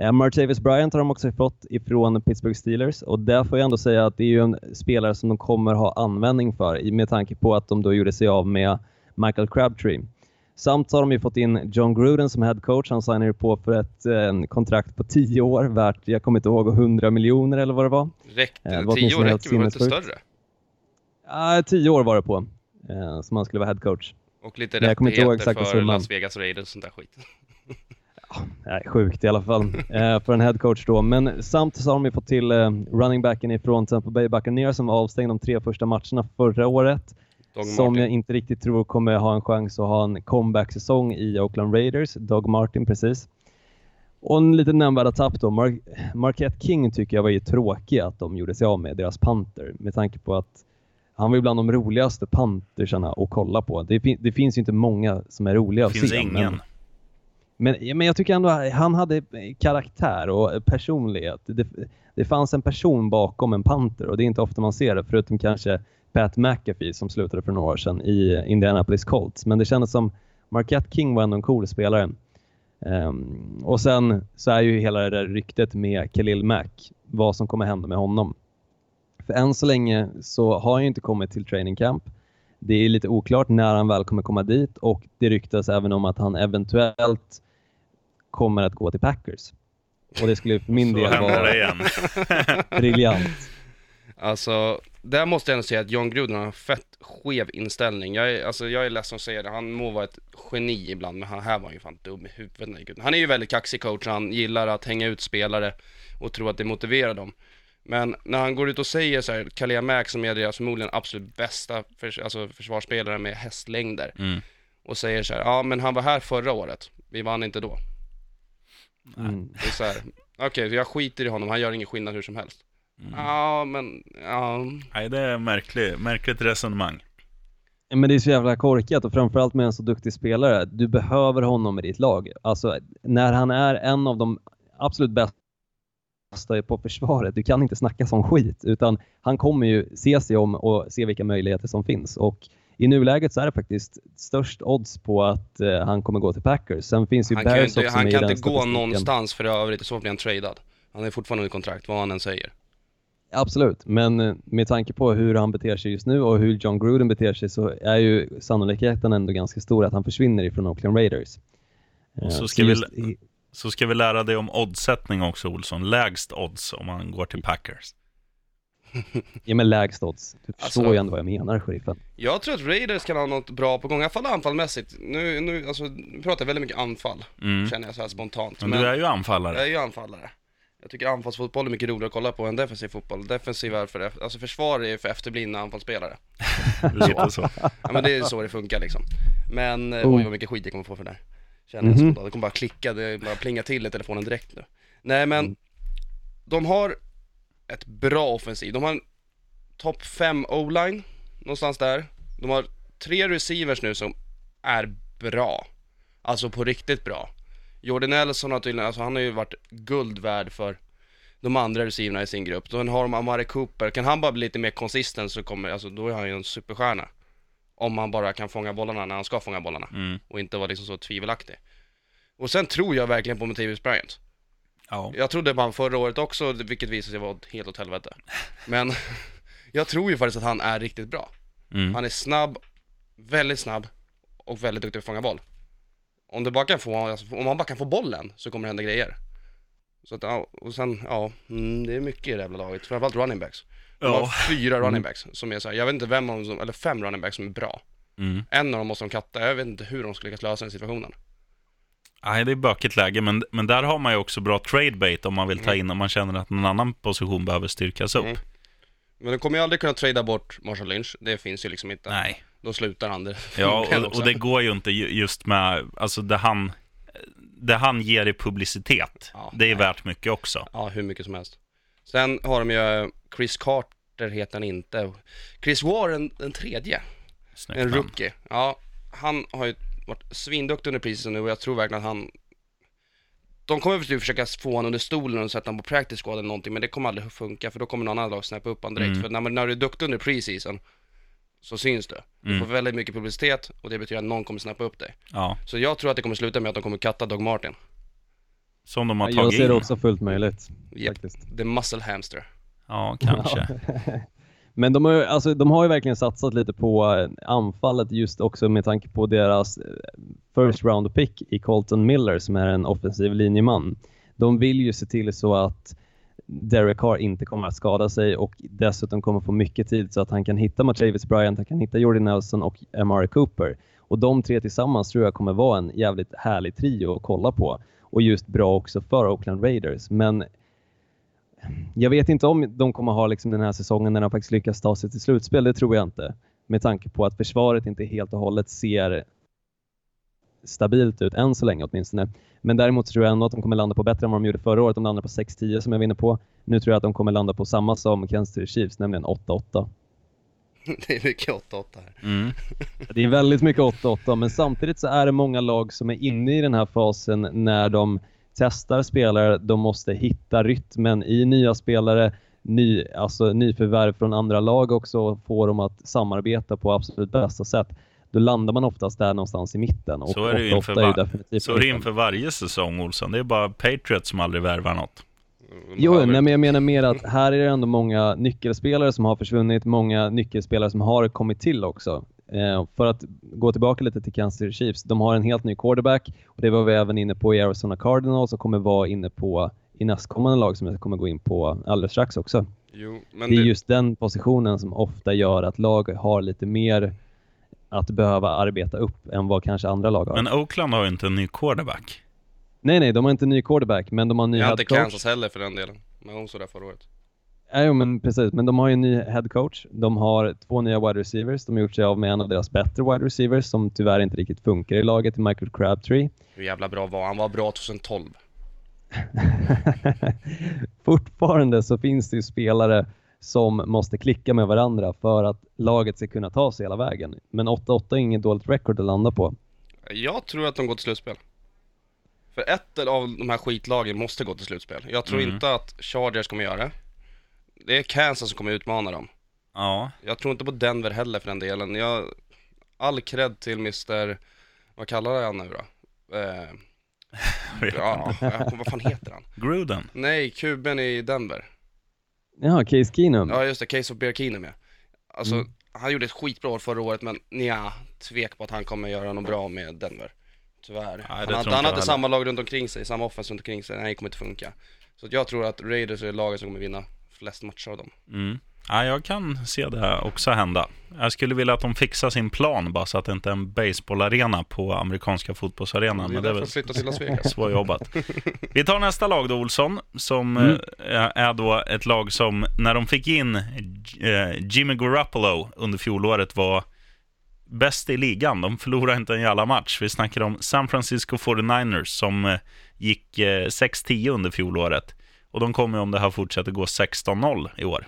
Eh, Martavis Bryant har de också fått ifrån Pittsburgh Steelers och där får jag ändå säga att det är ju en spelare som de kommer ha användning för i- med tanke på att de då gjorde sig av med Michael Crabtree. Samt har de ju fått in John Gruden som head coach. Han signade ju på för ett eh, kontrakt på 10 år värt, jag kommer inte ihåg, 100 miljoner eller vad det var. Räckte, Eh, var år räcker väl, var inte större? Ah, 10 år var det på eh, som han skulle vara head coach. Och lite rättigheter för. Las Vegas Raiders och sånt där skit. Nej, sjukt i alla fall eh, för en headcoach då. Men samt så har de ju fått till eh, running backen ifrån Tampa Bay Buccaneers som var avstängd de tre första matcherna förra året. Dog som Martin. jag inte riktigt tror kommer ha en chans att ha en comeback-säsong i Oakland Raiders. Doug Martin precis. Och en liten nämnvärda tapp då. Mar Marquette King tycker jag var ju tråkig att de gjorde sig av med, deras panter. Med tanke på att han var ju bland de roligaste pantersarna att kolla på. Det, fin det finns ju inte många som är roliga Det att finns se. ingen. Men, men, jag tycker ändå han hade eh, karaktär och eh, personlighet. Det, det fanns en person bakom en panter och det är inte ofta man ser det förutom kanske Pat McAfee som slutade för några år sedan i Indianapolis Colts. Men det kändes som Marquette King var ändå en cool spelare. Um, och sen så är ju hela det där ryktet med Khalil Mack, vad som kommer hända med honom. För än så länge så har han ju inte kommit till training camp. Det är lite oklart när han väl kommer komma dit och det ryktas även om att han eventuellt kommer att gå till Packers. Och det skulle för min del vara igen. briljant. Alltså, där måste jag ändå säga att John Gruden har en fett skev inställning. Jag är, alltså, jag är ledsen att säga det, han må vara ett geni ibland, men han här var ju fan dum i huvudet. Han är ju väldigt kaxig coach, han gillar att hänga ut spelare och tro att det motiverar dem. Men när han går ut och säger så här, Kalia Mack som är deras förmodligen absolut bästa förs alltså försvarsspelare med hästlängder Mm. och säger så här, ja men han var här förra året, vi vann inte då. Mm. Det är så här, okej, jag skiter i honom, han gör ingen skillnad hur som helst. Ja, men, ja, Nej, det är märkligt, märkligt resonemang. Men det är så jävla korkat och framförallt med en så duktig spelare. Du behöver honom i ditt lag. Alltså när han är en av de absolut bästa på försvaret, du kan inte snacka som skit utan han kommer ju se sig om och se vilka möjligheter som finns. Och i nuläget så är det faktiskt störst odds på att eh, han kommer gå till Packers. Sen finns ju han kan, Bears inte, också han kan inte gå någonstans för övrigt, i så fall blir han tradad. Han är fortfarande under kontrakt, vad han än säger. Absolut, men eh, med tanke på hur han beter sig just nu och hur John Gruden beter sig så är ju sannolikheten ändå ganska stor att han försvinner ifrån Oakland Raiders. Och Eh, så ska vi- just Så ska vi lära dig om oddsättning också, Olsson. Lägst odds om man går till Packers. Ja men lägst odds. Du förstår Alltså- ju ändå vad jag menar, sheriffen. Jag tror att Raiders kan ha något bra på gång, i alla fall anfallmässigt. Nu, nu, alltså, nu pratar jag väldigt mycket anfall, Mm. känner jag så här spontant. Men du är ju anfallare. jag är ju anfallare. Jag tycker anfallsfotboll är mycket roligare att kolla på än defensiv fotboll. Defensiv är för, alltså försvar är för efterblivna anfallsspelare. Lite så. Ja men det är så det funkar liksom. Men, eh, Oh. oj vad mycket skit jag kommer få för det där. Känner jag Mhm. spontant, det kommer bara klicka, det bara plinga till i telefonen direkt nu. Nej men, Mm. de har ett bra offensiv. De har en topp 5 o-line, någonstans där. De har tre receivers nu som är bra. Alltså på riktigt bra. Jordan Nelson har tydligen, alltså han har ju varit guld värd för de andra receiverna i sin grupp. Då har de Amari Cooper, kan han bara bli lite mer konsistent så kommer, alltså då är han ju en superstjärna. Om han bara kan fånga bollarna när han ska fånga bollarna Mm. och inte vara liksom så tvivelaktig. Och sen tror jag verkligen på Mattias Bryant. Ja. Jag trodde på honom förra året också, vilket visade sig vara helt åt helvete. Men jag tror ju faktiskt att han är riktigt bra. Mm. Han är snabb, väldigt snabb och väldigt duktig på att fånga boll. Om, det bara kan få, alltså, om han bara kan få bollen så kommer det hända grejer. Så att, ja, och sen, ja, mm, det är mycket i det jävla laget, framförallt running backs. De har Ja. fyra running backs som är så här, jag vet inte vem av dem som, eller fem running backs som är bra. Mm. En av dem måste de katta, jag vet inte hur de ska lyckas lösa den situationen. Nej, det är bökigt läge, men, men där har man ju också bra trade bait om man vill Mm. ta in, om man känner att någon annan position behöver styrkas upp. Mm. Men de kommer ju aldrig kunna trada bort Marshall Lynch, det finns ju liksom inte. Nej. Då slutar han det. Ja, och, och det går ju inte ju- just med, alltså det han, det han ger i publicitet, Ja, det är nej. värt mycket också. Ja, hur mycket som helst. Sen har de ju Chris Carter heter han inte. Chris Warren den tredje, Snyggt en rookie. Ja, han har ju varit svinduktig under preseason nu och jag tror verkligen att han de kommer väl försöka få honom under stolen och sätta honom på practice squad eller någonting, men det kommer aldrig att funka för då kommer någon annan lag snappa upp honom direkt. Mm. För när, man- när du är duktig under preseason så syns du. Du Mm. får väldigt mycket publicitet och det betyder att någon kommer snappa upp dig. Ja, Så jag tror att det kommer sluta med att de kommer katta Doug Martin. Som de har Jag tagit ser det in. också fullt möjligt. Japp. Faktiskt. The muscle hamster. Ja, kanske. Men de har, ju, alltså, de har ju verkligen satsat lite på eh, anfallet just också med tanke på deras eh, first round pick i Colton Miller som är en offensiv linjeman. De vill ju se till så att Derek Carr inte kommer att skada sig och dessutom kommer få mycket tid så att han kan hitta Martavis Bryant, han kan hitta Jordy Nelson och Amari Cooper. Och de tre tillsammans tror jag kommer vara en jävligt härlig trio att kolla på. Och just bra också för Oakland Raiders. Men jag vet inte om de kommer ha liksom den här säsongen när de faktiskt lyckas ta sig till slutspel, det tror jag inte. Med tanke på att försvaret inte helt och hållet ser stabilt ut än så länge åtminstone. Men däremot tror jag ändå att de kommer landa på bättre än vad de gjorde förra året. De landade på 6-10 som jag var inne på. Nu tror jag att de kommer landa på samma som Kansas City Chiefs, nämligen 8-8. Det är mycket 8-8 här. Mm. Det är väldigt mycket 8-8, men samtidigt så är det många lag som är inne i den här fasen när de testar spelare. De måste hitta rytmen i nya spelare, ny, alltså nyförvärv från andra lag också och få dem att samarbeta på absolut bästa sätt. Då landar man oftast där någonstans i mitten. Och Så är det ju 8-8 inför, är ju va- definitivt så är det inför varje säsong, Olsson. Det är bara Patriots som aldrig värvar något. Jo, Behöver nej, men jag menar mer att här är det ändå många nyckelspelare som har försvunnit, många nyckelspelare som har kommit till också. Eh, för att gå tillbaka lite till Kansas City Chiefs, de har en helt ny quarterback och det var vi även inne på i Arizona Cardinals och kommer vara inne på i nästkommande lag som jag kommer gå in på alldeles strax också. Jo, men Det är det, just den positionen som ofta gör att lag har lite mer att behöva arbeta upp än vad kanske andra lag har. Men Oakland har ju inte en ny quarterback. Nej, nej, de har inte en ny quarterback, men de har en ny jag har head inte coach. Kansas heller för den delen. Men hon såg där förra året. Ja, jo, men precis. Men de har ju en ny head coach. De har två nya wide receivers. De har gjort sig av med en av deras bättre wide receivers som tyvärr inte riktigt funkar i laget, Michael Crabtree. Hur jävla bra var han? Han var bra 2012. Fortfarande så finns det ju spelare som måste klicka med varandra för att laget ska kunna ta sig hela vägen. Men 8-8 är inget dåligt record att landa på. Jag tror att de går till slutspel. För ett av de här skitlagen måste gå till slutspel. Jag tror Mm. inte att Chargers kommer göra det. Det är Kansas som kommer utmana dem. Ja, Jag tror inte på Denver heller för den delen. Jag, all cred till Mr, vad kallar han nu då? Eh, ja, jag- vad fan heter han? Gruden. Nej, kuben i Denver. Jaha, Case Keenum. Ja just det, Case of Bear Keenum ja. Alltså, Mm. han gjorde ett skitbra år förra året men ja, tvek på att han kommer göra något bra med Denver. Tyvärr. det han inte han jag har inte heller. samma lag runt omkring sig, samma offense runt omkring sig, nej det kommer inte funka. Så att jag tror att Raiders är laget som kommer vinna flest matcher av dem. Mm. Ja, jag kan se det också hända. Jag skulle vilja att de fixar sin plan bara så att det inte är en baseballarena på amerikanska fotbollsarenan. det är Men det är väl till Las Vegas. svårjobbat. Vi tar nästa lag då, Olsson, som Mm. eh, är då ett lag som, när de fick in eh, Jimmy Garoppolo under fjolåret, var bäst i ligan. De förlorade inte en jävla match. Vi snackar om San Francisco 49ers som eh, gick eh, 6-10 under fjolåret. Och de kommer, om det här fortsätter, gå 16-0 i år.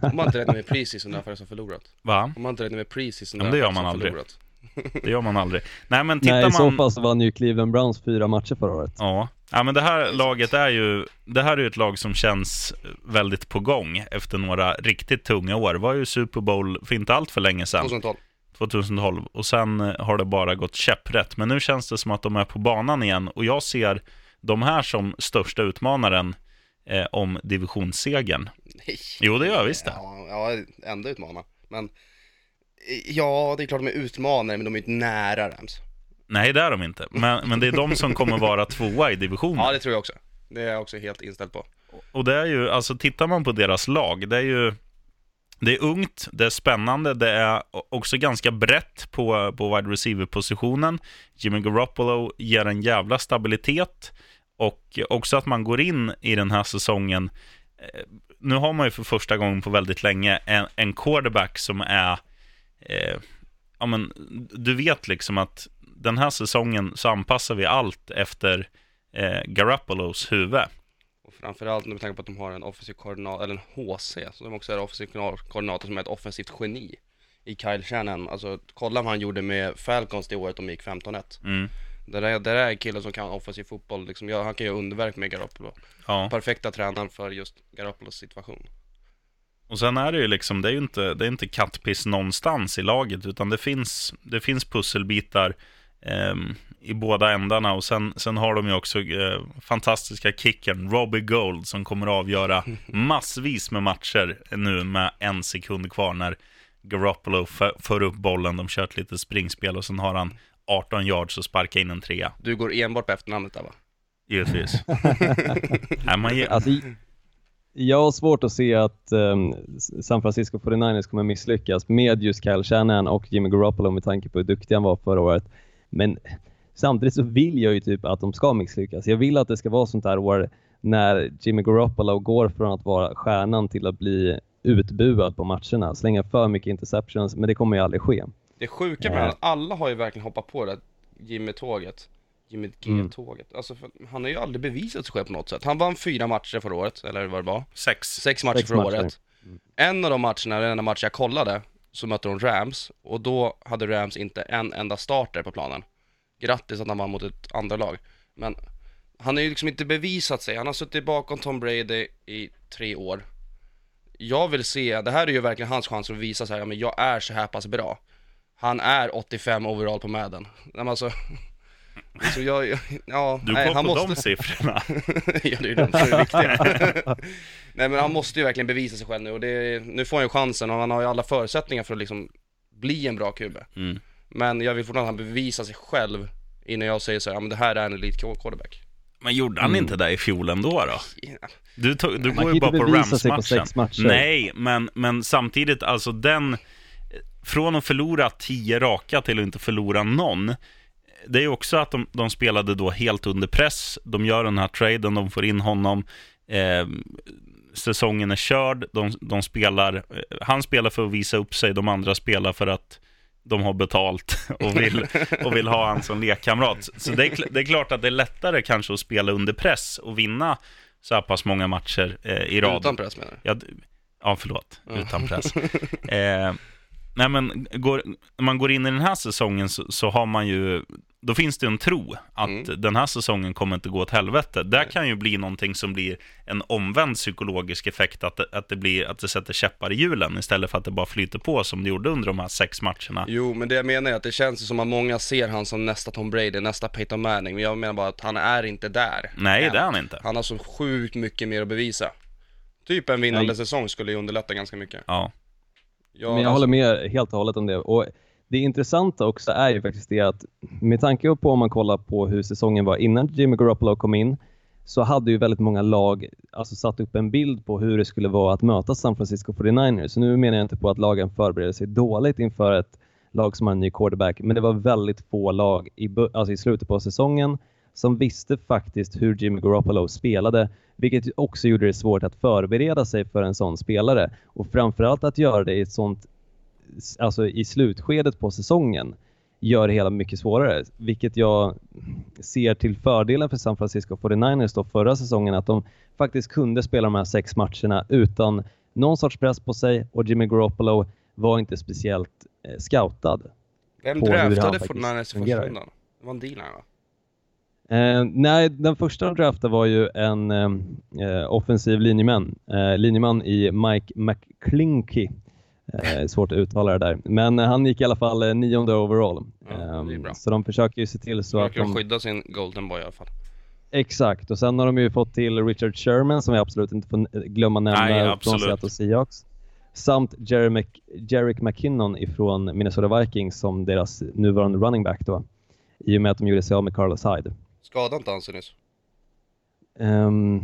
De har inte räknat med preseason därför är som förlorat. Va? De har inte räknat med preseason Ja, men det som man aldrig. förlorat. Det gör man aldrig. Nej, men tittar Nej, i så man... fall så vann ju Cleveland Browns fyra matcher förra året. Ja. ja, men det här laget är ju, det här är ju ett lag som känns väldigt på gång efter några riktigt tunga år. Det var ju Super Bowl för inte allt för länge sedan, 2012. 2012, och sen eh, har det bara gått käpprätt. Men nu känns det som att de är på banan igen och jag ser de här som största utmanaren eh, om divisionssegern. Nej. Jo, det gör jag visst det. Ja, ja, enda utmana. Men, ja det är klart de är utmanare men de är inte nära Rams. Nej, det är de inte. Men, men det är de som kommer vara tvåa i divisionen. Ja det tror jag också. Det är jag också helt inställd på. Och det är ju, alltså tittar man på deras lag, det är ju det är ungt, det är spännande, det är också ganska brett på, på wide receiver-positionen. Jimmy Garoppolo ger en jävla stabilitet och också att man går in i den här säsongen. eh, Nu har man ju för första gången på väldigt länge en, en quarterback som är, eh, ja men du vet liksom att den här säsongen så anpassar vi allt efter eh, Garappolos huvud. Och framförallt med tanke på att de har en offensiv koordinator, eller en HC, så de också är offensiv koordinator som är ett offensivt geni i Kyle Shannon. Alltså kolla vad han gjorde med Falcons det året de gick 15-1. Mm. Det där, det där är en kille som kan offensiv fotboll, liksom, ja, han kan göra underverk med Garoppolo. Ja. Perfekta tränaren för just Garoppolos situation. Och sen är det ju liksom, det är ju inte, det är inte kattpiss någonstans i laget, utan det finns, det finns pusselbitar ehm, i båda ändarna. Och sen, sen har de ju också eh, fantastiska kicken Robbie Gold som kommer att avgöra massvis med matcher nu med en sekund kvar när Garoppolo för, för upp bollen. De kört lite springspel och sen har han 18 yards och sparkar in en trea. Du går enbart på efternamnet där va? Givetvis. Nej, man Alltså, jag har svårt att se att um, San Francisco 49ers kommer misslyckas med just Kyle Shanahan och Jimmy Garoppolo med tanke på hur duktig han var förra året. Men samtidigt så vill jag ju typ att de ska misslyckas. Jag vill att det ska vara sånt här år när Jimmy Garoppolo går från att vara stjärnan till att bli utbuad på matcherna, slänga för mycket interceptions, men det kommer ju aldrig ske. Det sjuka med att alla har ju verkligen hoppat på det Jimmy-tåget. Jimmy Mm. G-tåget. Alltså för, han har ju aldrig bevisat sig själv på något sätt. Han vann fyra matcher förra året, eller vad det var. sex. Sex matcher Sex förra matcher. året. En av de matcherna, den enda match jag kollade, så mötte de Rams. Och då hade Rams inte en enda starter på planen. Grattis att han vann mot ett andra lag. Men han har ju liksom inte bevisat sig. Han har suttit bakom Tom Brady i tre år. Jag vill se, det här är ju verkligen hans chans att visa så här, ja, men jag är så här pass bra. Han är 85 overall på Madden. Alltså, så jag, jag- ja, Du nej, går han på måste... de siffrorna. ja, det är ju de som är viktiga. Nej men han måste ju verkligen bevisa sig själv nu och det, nu får han ju chansen och han har ju alla förutsättningar för att liksom bli en bra QB. Mm. Men jag vill fortfarande att han bevisar sig själv innan jag säger så här, ja men det här är en elite quarterback. Men gjorde han inte det i fjol ändå då? Ja, Du, tog, du går ju bara på Rams-matchen. Nej, men, men samtidigt, alltså den... Från att förlora tio raka till att inte förlora någon. Det är också att de, de spelade då helt under press. De gör den här traden, de får in honom. Eh, säsongen är körd. De, de spelar, eh, han spelar för att visa upp sig, de andra spelar för att de har betalt och vill, och vill ha han som lekkamrat. Så det är, det är klart att det är lättare kanske att spela under press och vinna så här pass många matcher eh, i rad. Utan press menar du? Ja, ja förlåt. Utan press. eh, nej, men går, när man går in i den här säsongen så, så har man ju... Då finns det en tro att Mm. den här säsongen kommer inte gå åt helvete. Där kan ju bli någonting som blir en omvänd psykologisk effekt, att det, att det, blir, att det sätter käppar i hjulen istället för att det bara flyter på som det gjorde under de här sex matcherna. Jo, men det jag menar är att det känns som att många ser han som nästa Tom Brady, nästa Peyton Manning. Men jag menar bara att han är inte där. Nej, än. det är han inte. Han har så sjukt mycket mer att bevisa. Typ en vinnande Nej. säsong skulle ju underlätta ganska mycket. Ja. Ja, Men jag alltså- håller med helt och hållet om det. Och det intressanta också är ju faktiskt det att med tanke på om man kollar på hur säsongen var innan Jimmy Garoppolo kom in så hade ju väldigt många lag alltså satt upp en bild på hur det skulle vara att möta San Francisco 49ers. Så nu menar jag inte på att lagen förbereder sig dåligt inför ett lag som har en ny quarterback, men det var väldigt få lag i, alltså i slutet på säsongen som visste faktiskt hur Jimmy Garoppolo spelade, vilket också gjorde det svårt att förbereda sig för en sån spelare och framförallt att göra det i ett sånt alltså i slutskedet på säsongen gör det hela mycket svårare, vilket jag ser till fördelen för San Francisco 49ers då förra säsongen att de faktiskt kunde spela de här sex matcherna utan någon sorts press på sig och Jimmy Garoppolo var inte speciellt eh, scoutad. Vem draftade faktiskt 49ers i första rundan? Det var en deal här va? Eh, nej, den första de draftade var ju en eh, eh, offensiv linjeman, eh, linjeman i Mike McClinky. Eh, svårt att uttala det där. Men eh, han gick i alla fall eh, nionde overall. Ja. Ehm, så de försöker ju se till så att de de... skydda sin golden boy i alla fall. Exakt, och sen har de ju fått till Richard Sherman som vi absolut inte får glömma nämna Nej, från. Seattle Seahawks. Samt Jerry Mc, Jerick McKinnon ifrån Minnesota Vikings som deras nuvarande running back då. I och med att de gjorde sig av med Carlos Hyde. Skadade inte han sig nyss? Um,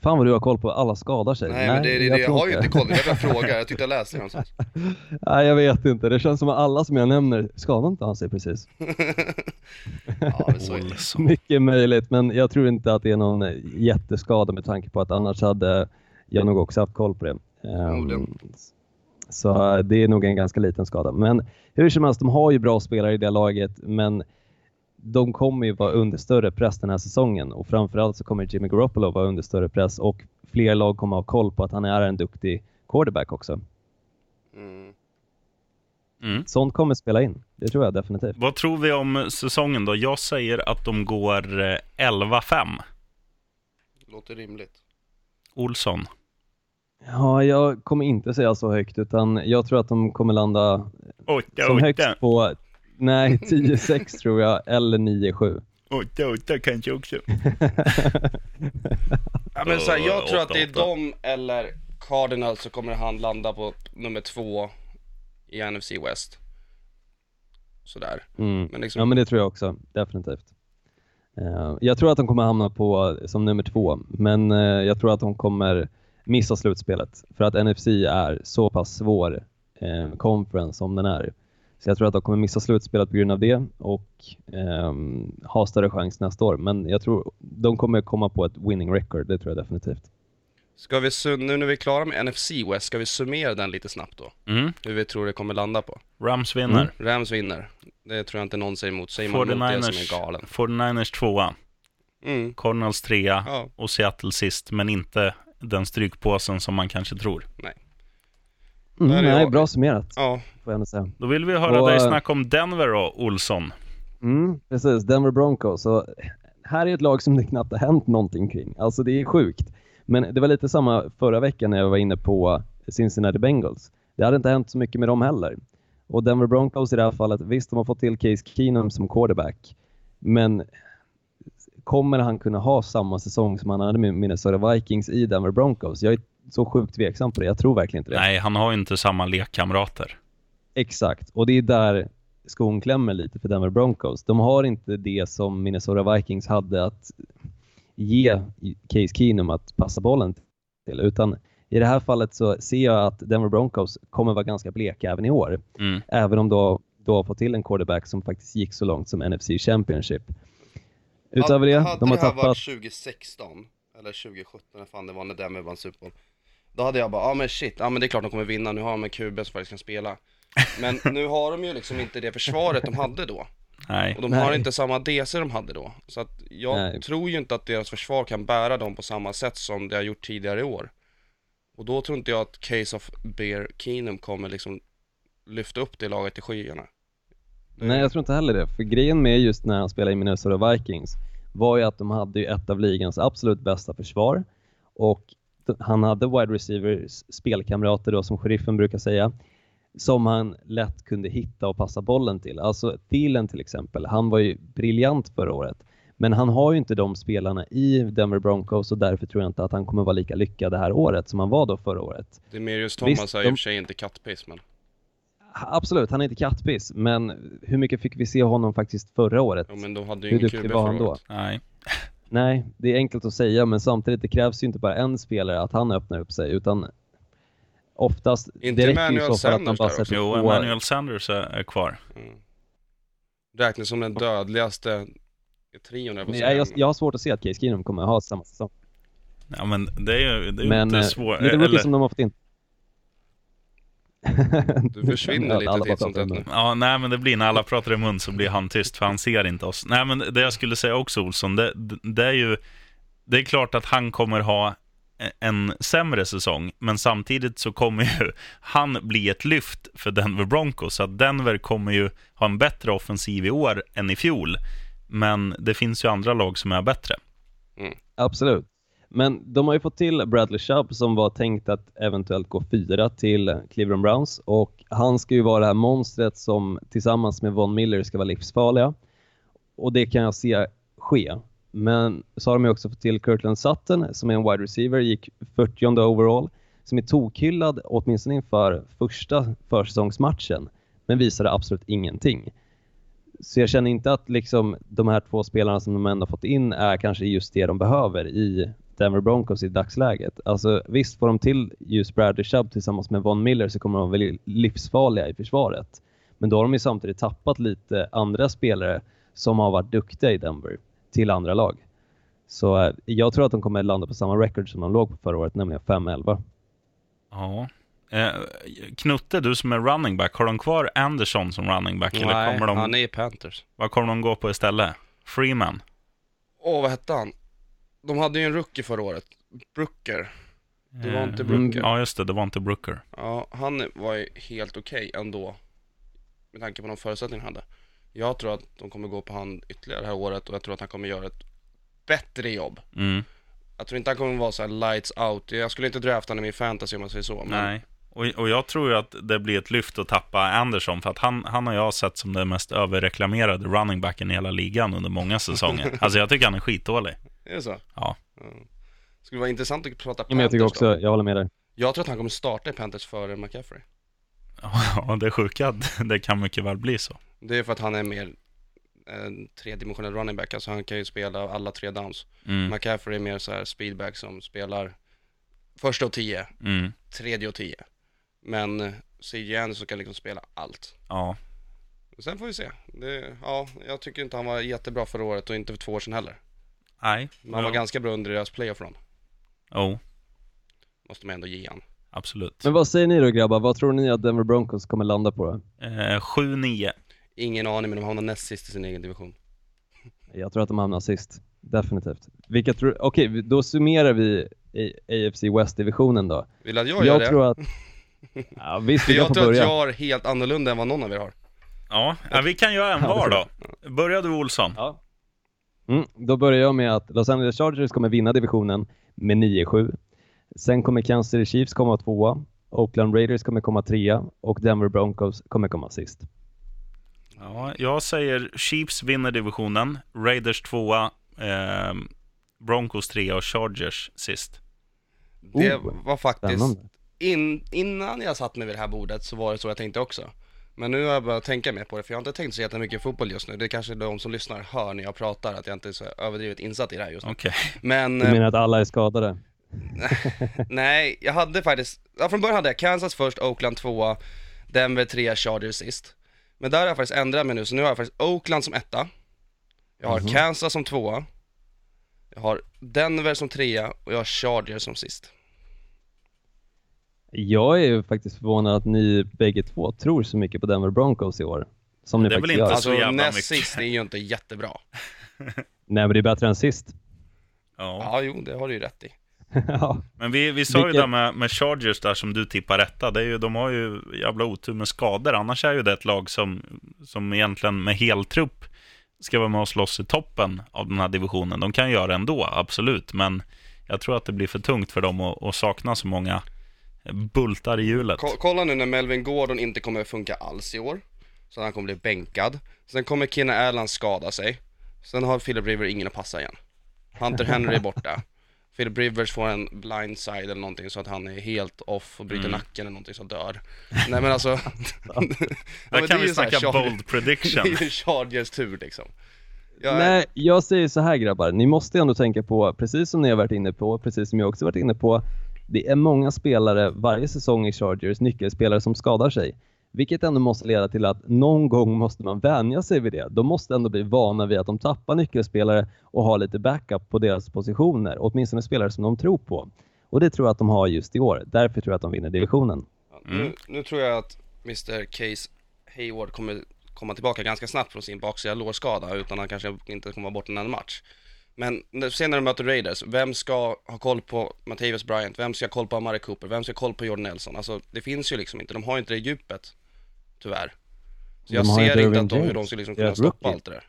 fan vad du har koll på alla skadar sig. Nej, men det, det, det, jag, har ju inte koll, jag bara frågar, jag tyckte jag läste det någonstans. Nej, jag vet inte. Det känns som att alla som jag nämner skadar inte han sig precis. Ja, men så är det. Mycket möjligt, men jag tror inte att det är någon jätteskada med tanke på att annars hade jag nog också haft koll på det. Förmodligen. så det är nog en ganska liten skada. Men hur som helst, de har ju bra spelare i det laget, men de kommer ju vara under större press den här säsongen och framförallt så kommer Jimmy Garoppolo vara under större press och fler lag kommer ha koll på att han är en duktig quarterback också. Mm. Mm. Sånt kommer spela in, det tror jag definitivt. Vad tror vi om säsongen då? Jag säger att de går eh, 11-5. Låter rimligt. Olsson. Ja, jag kommer inte säga så högt utan jag tror att de kommer landa Ojta, som ojta. högst på Nej, 10-6 tror jag, eller 9-7. 8-8 kanske också. Ja, men så här, jag Uh, tror att det är åtta, åtta. de eller Cardinals så kommer han landa på nummer två i NFC West. Sådär. Mm. Men liksom, Ja, men det tror jag också. Definitivt. Eh, jag tror att de kommer hamna på som nummer två, men eh, jag tror att de kommer missa slutspelet för att NFC är så pass svår eh, conference som den är. Så jag tror att de kommer missa slutspelet på grund av det och ehm, ha större chans nästa år. Men jag tror de kommer komma på ett winning record, det tror jag definitivt. ska vi, nu när vi är klara med NFC West, ska vi summera den lite snabbt då? Mm. Hur vi tror det kommer landa på. Rams vinner. Rams vinner. Det tror jag inte någon säger emot. Säger man emot det som 49ers, är galen. 49ers tvåa. Mm. Cardinals trea Ja, och Seattle sist, men inte den strykpåsen som man kanske tror. Mm, Där är nej, jag. bra summerat, ja. får jag ändå säga. Då vill vi höra Och, dig eh, snacka om Denver då, Olsson. Mm, precis, Denver Broncos. Så här är ett lag som det knappt har hänt någonting kring. Alltså det är sjukt. Men det var lite samma förra veckan när jag var inne på Cincinnati Bengals. Det hade inte hänt så mycket med dem heller. Och Denver Broncos i det här fallet, visst de har fått till Case Keenum som quarterback. Men kommer han kunna ha samma säsong som han hade med Minnesota Vikings i Denver Broncos? Jag är så sjukt tveksam på det. Jag tror verkligen inte det. Nej, han har ju inte samma lekkamrater. Exakt, och det är där skon klämmer lite för Denver Broncos. De har inte det som Minnesota Vikings hade att ge Case Keenum att passa bollen till, utan i det här fallet så ser jag att Denver Broncos kommer vara ganska bleka även i år, Mm. även om då, då har fått till en quarterback som faktiskt gick så långt som NFC Championship. Utöver det, hade de har det här tappat... varit 2016, eller 2017, när fan det var när Denver vann Super Bowl. Då hade jag bara, ja ah, men shit, ja men det är klart de kommer vinna, nu har de en QB som faktiskt kan spela. Men nu har de ju liksom inte det försvaret de hade då. Nej. Och de Nej. har inte samma DC de hade då. Så att jag Nej. tror ju inte att deras försvar kan bära dem på samma sätt som det har gjort tidigare i år. Och då tror inte jag att Case of Bear Keenum kommer liksom lyfta upp det laget till skyarna. Nej, jag tror inte heller det. För grejen med just när han spelade i Minnesota Vikings var ju att de hade ju ett av ligans absolut bästa försvar och han hade wide receivers, spelkamrater då som sheriffen brukar säga, som han lätt kunde hitta och passa bollen till. Alltså Thielen till exempel, han var ju briljant förra året. Men han har ju inte de spelarna i Denver Broncos och därför tror jag inte att han kommer vara lika lyckad det här året som han var då förra året. Demarius Thomas Visst, är i och för sig inte cutpace men Absolut, han är inte kattpiss, men hur mycket fick vi se honom faktiskt förra året? Jo men de hade ju Hur ingen duktig var han då? Nej. Nej, det är enkelt att säga, men samtidigt det krävs ju inte bara en spelare att han öppnar upp sig, utan oftast, Inte det man Sanders bara där också. Jo, två... Emmanuel Sanders är, är kvar. Mm. Räknas som den dödligaste trion Men jag, jag, jag har svårt att se att Case Keenum kommer att ha samma säsong. Ja, men det är ju, det är Men inte eh, svårt. lite rookie som de har fått in. Du försvinner lite titt som tätt. Ja, nej men det blir när alla pratar i mun så blir han tyst för han ser inte oss. Nej men det jag skulle säga också Olsson, det, det är ju, det är klart att han kommer ha en sämre säsong, men samtidigt så kommer ju han bli ett lyft för Denver Broncos, så att Denver kommer ju ha en bättre offensiv i år än i fjol. Men det finns ju andra lag som är bättre. Absolut. Men de har ju fått till Bradley Chubb som var tänkt att eventuellt gå fyra till Cleveland Browns och han ska ju vara det här monstret som tillsammans med Von Miller ska vara livsfarliga. Och det kan jag se ske. Men så har de ju också fått till Kirtland Sutton som är en wide receiver, gick 40 overall, som är tokhyllad åtminstone inför första försäsongsmatchen, men visade absolut ingenting. Så jag känner inte att liksom de här två spelarna som de ändå fått in är kanske just det de behöver i Denver Broncos i dagsläget. Alltså visst får de till just Bradley Chubb tillsammans med Von Miller så kommer de vara väl livsfarliga i försvaret. Men då har de ju samtidigt tappat lite andra spelare som har varit duktiga i Denver till andra lag. Så eh, jag tror att de kommer landa på samma record som de låg på förra året, nämligen 5-11. Ja. Eh, Knutte, du som är running back, har de kvar Anderson som running back? eller Nej, kommer de, han är i Panthers. vad kommer de gå på istället? Freeman? Åh, vad hette han? De hade ju en rookie förra året. Brooker. Det var inte Eh, Brooker. Ja, just det. Det var inte Brooker. Ja, han var ju helt okej ändå. Med tanke på de förutsättningar han hade. Jag tror att de kommer gå på han ytterligare det här året och jag tror att han kommer göra ett bättre jobb. Mm. Jag tror inte han kommer vara så här lights out. Jag skulle inte drafta honom i min fantasy om man säger så. Men Nej. Och, och jag tror ju att det blir ett lyft att tappa Anderson, för att han, han har jag sett som den mest överreklamerade running backen i hela ligan under många säsonger. Alltså jag tycker han är skitdålig. Är det så? Ja. Skulle vara intressant att prata Ja, men jag tycker Panthers då. också, jag håller med dig. Jag tror att han kommer starta i Panthers före McCaffrey. Ja, det är sjuka, det kan mycket väl bli så. Det är för att han är mer en tredimensionell running back, alltså han kan ju spela alla tre downs. Mm, McCaffrey är mer så här speedback som spelar första och tio, mm, tredje och tio. Men eh, CJ Anderson kan liksom spela allt. ja. Sen får vi se. Det, ja, jag tycker inte han var jättebra förra året och inte för två år sedan heller. Nej. Men han var ganska bra under deras playoff run. Oh, Måste man ändå ge han. absolut. Men vad säger ni då grabbar? Vad tror ni att Denver Broncos kommer landa på då? Eh, 7-9. Ingen aning, men de hamnar näst sist i sin egen division. Jag tror att de hamnar sist. Definitivt. Vilka tror... Okej, då summerar vi i AFC West-divisionen då. Vill du att jag, gör Jag det? tror att... Ja, visst, jag få tror att börja. jag har helt annorlunda än vad någon av er har. Ja, ja, vi kan göra en var då. Börjar du Olsson? Ja. Mm, då börjar jag med att Los Angeles Chargers kommer vinna divisionen med 9-7. Sen kommer Kansas City Chiefs komma tvåa, Oakland Raiders kommer komma trea och Denver Broncos kommer komma sist. Ja, jag säger Chiefs vinner divisionen, Raiders tvåa, eh, Broncos trea och Chargers sist. Det var faktiskt, in, innan jag satt mig vid det här bordet så var det så jag tänkte också. Men nu har jag börjat tänka mer på det, för jag har inte tänkt så jättemycket fotboll just nu. Det är kanske de som lyssnar hör när jag pratar, att jag inte är så överdrivet insatt i det här just nu. Okej. Men, Du eh, menar att alla är skadade? nej, jag hade faktiskt, ja, från början hade jag Kansas först, Oakland tvåa, Denver trea, Chargers sist. Men där har jag faktiskt ändrat mig nu, så nu har jag faktiskt Oakland som etta, jag har Mhm. Kansas som tvåa, jag har Denver som trea och jag har Chargers som sist. Jag är ju faktiskt förvånad att ni bägge två tror så mycket på Denver Broncos i år. Som ni Det är väl inte gör. så Alltså jävla näst mycket. sist är ju inte jättebra. Nej men det är bättre än sist. Ja. Ja, jo, det har du ju rätt i. ja. Men vi, vi sa ju Vilket- det med, med Chargers där som du tippar rätta. Det är ju, de har ju jävla otur med skador. Annars är ju det ett lag som, som egentligen med heltrupp ska vara med och slåss i toppen av den här divisionen. De kan göra det ändå, absolut. Men jag tror att det blir för tungt för dem att, att sakna så många bultar i hjulet. Ko- kolla nu när Melvin Gordon inte kommer funka alls i år. Så han kommer bli bänkad. Sen kommer Kina Erland skada sig. Sen har Philip River ingen att passa igen. Hunter Henry är borta. Philip Rivers får en blindside eller någonting så att han är helt off och bryter Mm. nacken eller någonting så dör. Nej men alltså. ja, Där det kan vi här snacka bold prediction. Det är ju Chargers tur liksom. Jag är- Nej, jag säger så här grabbar. Ni måste ändå tänka på, precis som ni har varit inne på, precis som jag också varit inne på. Det är många spelare varje säsong i Chargers, nyckelspelare som skadar sig. Vilket ändå måste leda till att någon gång måste man vänja sig vid det. De måste ändå bli vana vid att de tappar nyckelspelare och ha lite backup på deras positioner. Åtminstone spelare som de tror på. Och det tror jag att de har just i år. Därför tror jag att de vinner divisionen. Mm. nu, nu tror jag att Mr Case Hayward kommer komma tillbaka ganska snabbt från sin baksida lårskada utan han kanske inte kommer vara borta en match. Men sen när de möter Raiders, vem ska ha koll på Mattias Bryant? Vem ska ha koll på Amari Cooper? Vem ska ha koll på Jordan Nelson? Alltså det finns ju liksom inte, de har inte det djupet. Tyvärr. Så jag De ser inte att de, hur de ska liksom kunna stoppa rookie. allt det där.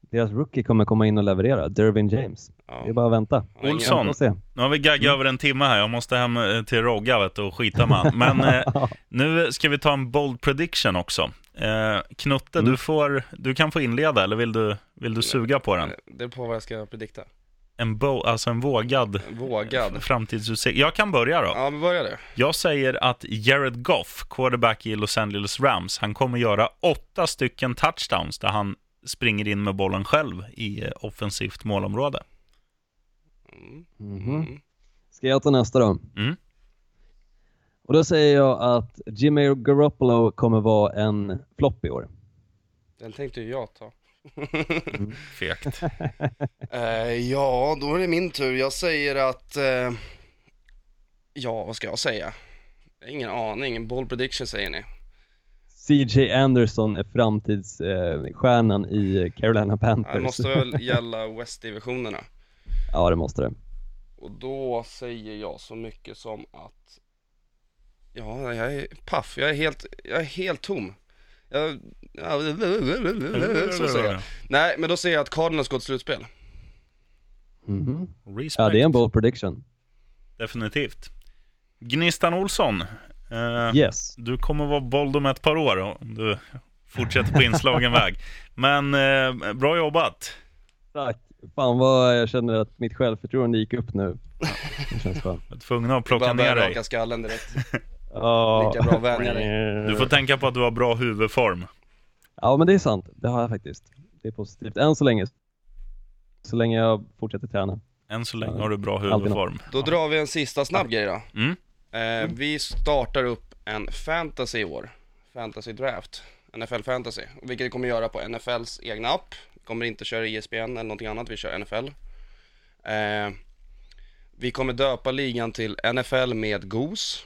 Deras rookie kommer komma in och leverera, Dervin James. Ja. Det är bara att vänta. Olsson. Nu har vi gaggat över en timme här. Jag måste hem eh, till Rogga vet och skita med han. Men eh, nu ska vi ta en bold prediction också. Eh, Knutte, Mm. du, får, du kan få inleda, eller vill du, vill du suga på den? Det är på vad jag ska predikta. En, bo, alltså en vågad Vågad. framtidsutsikt. Jag kan börja då. Ja, men börja du. Jag säger att Jared Goff, quarterback i Los Angeles Rams, han kommer göra åtta stycken touchdowns där han springer in med bollen själv i eh, offensivt målområde. Mm. Mm. Ska jag ta nästa då? Mm. Och då säger jag att Jimmy Garoppolo kommer vara en flopp i år. Den tänkte ju jag ta. Fegt. Eh, ja, då är det min tur. Jag säger att... Eh, ja, vad ska jag säga? Ingen aning. En bold prediction säger ni. CJ Anderson är framtidsstjärnan eh, i Carolina Panthers. Det måste väl gälla West-divisionerna. Ja, det måste det. Och då säger jag så mycket som att... Ja, jag är paff. Jag är helt, jag är helt tom. Jag, ja, så säger jag. Nej, men då säger jag att Cardinals går till slutspel. Mhm. Respect. Ja, det är en bold prediction. Definitivt. Gnistan Olsson, eh, Yes. du kommer vara bold om ett par år om du fortsätter på inslagen väg. Men eh, bra jobbat. Tack. Fan vad jag känner att mitt självförtroende gick upp nu. Det känns skönt. Jag är tvungen att plocka ner dig. raka skallen direkt. Ja. Lika bra vänja dig. Du får tänka på att du har bra huvudform. Ja men det är sant, det har jag faktiskt. Det är positivt, än så länge. Så länge jag fortsätter träna. Än så länge har du bra huvudform. Då drar vi en sista snabb grej då. Mm. Eh, vi startar upp en fantasy i år. Fantasy draft. NFL fantasy. Vilket vi kommer göra på NFLs egna app. Kommer inte köra ISBN eller någonting annat, vi kör NFL. Eh, vi kommer döpa ligan till NFL med GOS.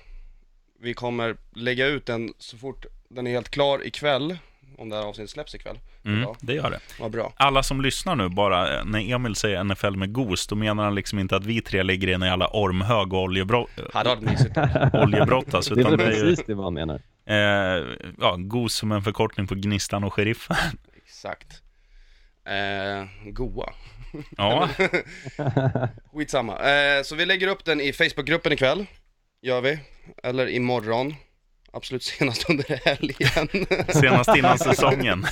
Vi kommer lägga ut den så fort den är helt klar ikväll. Om det här avsnittet släpps ikväll. Mm, Ja. det gör det. Vad bra. Alla som lyssnar nu bara, eh, när Emil säger NFL med GOS, då menar han liksom inte att vi tre ligger i en jävla ormhög och oljebrott, mysigt. oljebrottas, Det är väl det precis det man menar. eh, ja, GOS som en förkortning på Gnistan och Sheriffen. Exakt. Eh, goa. Ja, Skitsamma. Eh, så vi lägger upp den i Facebookgruppen ikväll. Gör vi. Eller imorgon. Absolut senast under helgen. senast innan säsongen.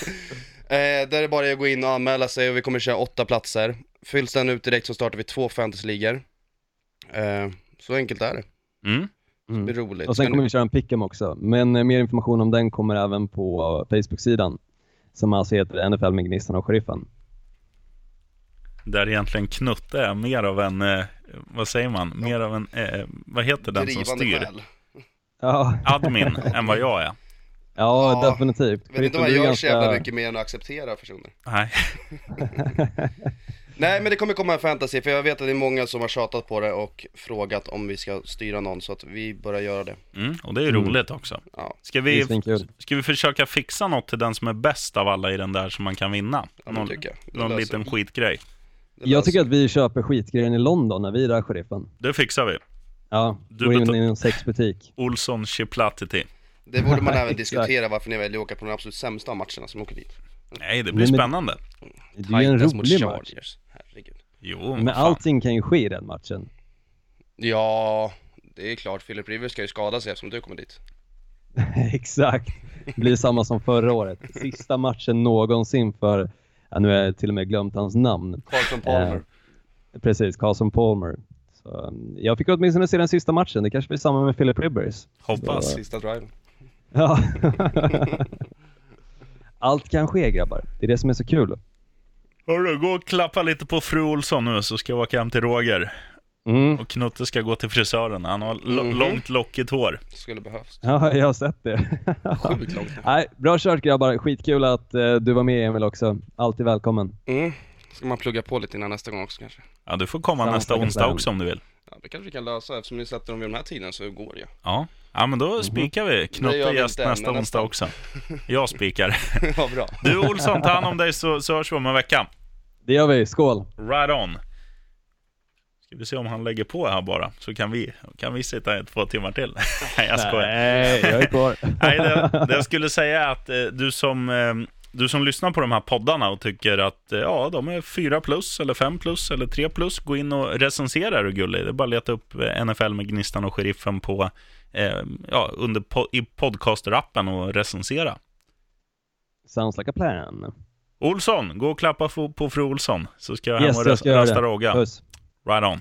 eh, där det bara är att gå in och anmäla sig och vi kommer köra åtta platser. Fylls den ut direkt så startar vi två fantasyligor. Eh, så enkelt är det. Mm. Det blir Mm. roligt. Och sen kommer vi köra en pick'em också. Men eh, mer information om den kommer även på Facebook-sidan. Som alltså heter NFL med Gnistan och Sheriffen. Där egentligen Knutte är mer av en, eh, vad säger man, mer av en, eh, vad heter den som Drivande styr? själ. Ja, Admin än vad jag är. ja, Ja. definitivt. Jag vet inte om jag gör så jävla mycket mer än att acceptera personer. Nej. Nej men det kommer komma en fantasy för jag vet att det är många som har tjatat på det och frågat om vi ska styra någon så att vi börjar göra det. Mm, och det är ju Mm. roligt också. Ja, Ska vi, ska vi försöka fixa något till den som är bäst av alla i den där som man kan vinna? ja någon tycker jag. Någon liten skitgrej. Jag tycker att vi köper skitgrejen i London när vi är där, Sheriffen. Det fixar vi. Ja, Du går in i en sexbutik. Olsson Chiplatity. Det borde man även diskutera varför ni väljer att åka på de absolut sämsta matcherna som åker dit. Nej, det blir Men- spännande. Det är ju en rolig match. Jo, Men fan. allting kan ju ske i den matchen. Ja, det är klart. Philip Rivers ska ju skada sig eftersom du kommer dit. Exakt. Det blir samma som förra året. Sista matchen någonsin för, ja, nu har jag till och med glömt hans namn. Carlton Palmer. Eh, precis, Carson Palmer. Så, um, jag fick åtminstone se den sista matchen. Det kanske blir samma med Philip Rivers. Hoppas. Sista driven. Ja. Allt kan ske grabbar. Det är det som är så kul. Hörru, gå och klappa lite på fru Olsson nu så ska jag åka hem till Roger. Mm. Och Knutte ska gå till frisören. Han har Mhm. långt lockigt hår. Skulle behövs. Ja, jag har sett det. Sjukt långt. Nej, bra kört grabbar. Skitkul att eh, du var med Emil också. Alltid välkommen. Mm. Ska man plugga på lite innan nästa gång också kanske? Ja, du får komma Samma nästa onsdag sen. också om du vill. Ja, det kanske vi kan lösa eftersom ni sätter dem vid den här tiden så går det ju. Ja, ja men då spikar vi. Knutte gäst nästa onsdag nästan. också. Jag spikar. Ja, bra. Du Olsson, ta hand om dig så, så hörs vi om en vecka. Det gör vi. Skål! Right on. Ska vi se om han lägger på här bara, så kan vi, kan vi sitta i två timmar till. Nej, jag skojar. Nej, jag är kvar. Nej, det, det jag skulle säga är att eh, du som, eh, du som lyssnar på de här poddarna och tycker att eh, ja, de är 4 plus, eller 5 plus, eller 3 plus, gå in och recensera du gullig. Det är bara att leta upp NFL med Gnistan och Sheriffen på, eh, ja, under po- i podcaster-appen och recensera. Sounds like a plan. Olsson, gå och klappa på fru Olsson, så ska jag hem Yes, och det. Rogga. Right on.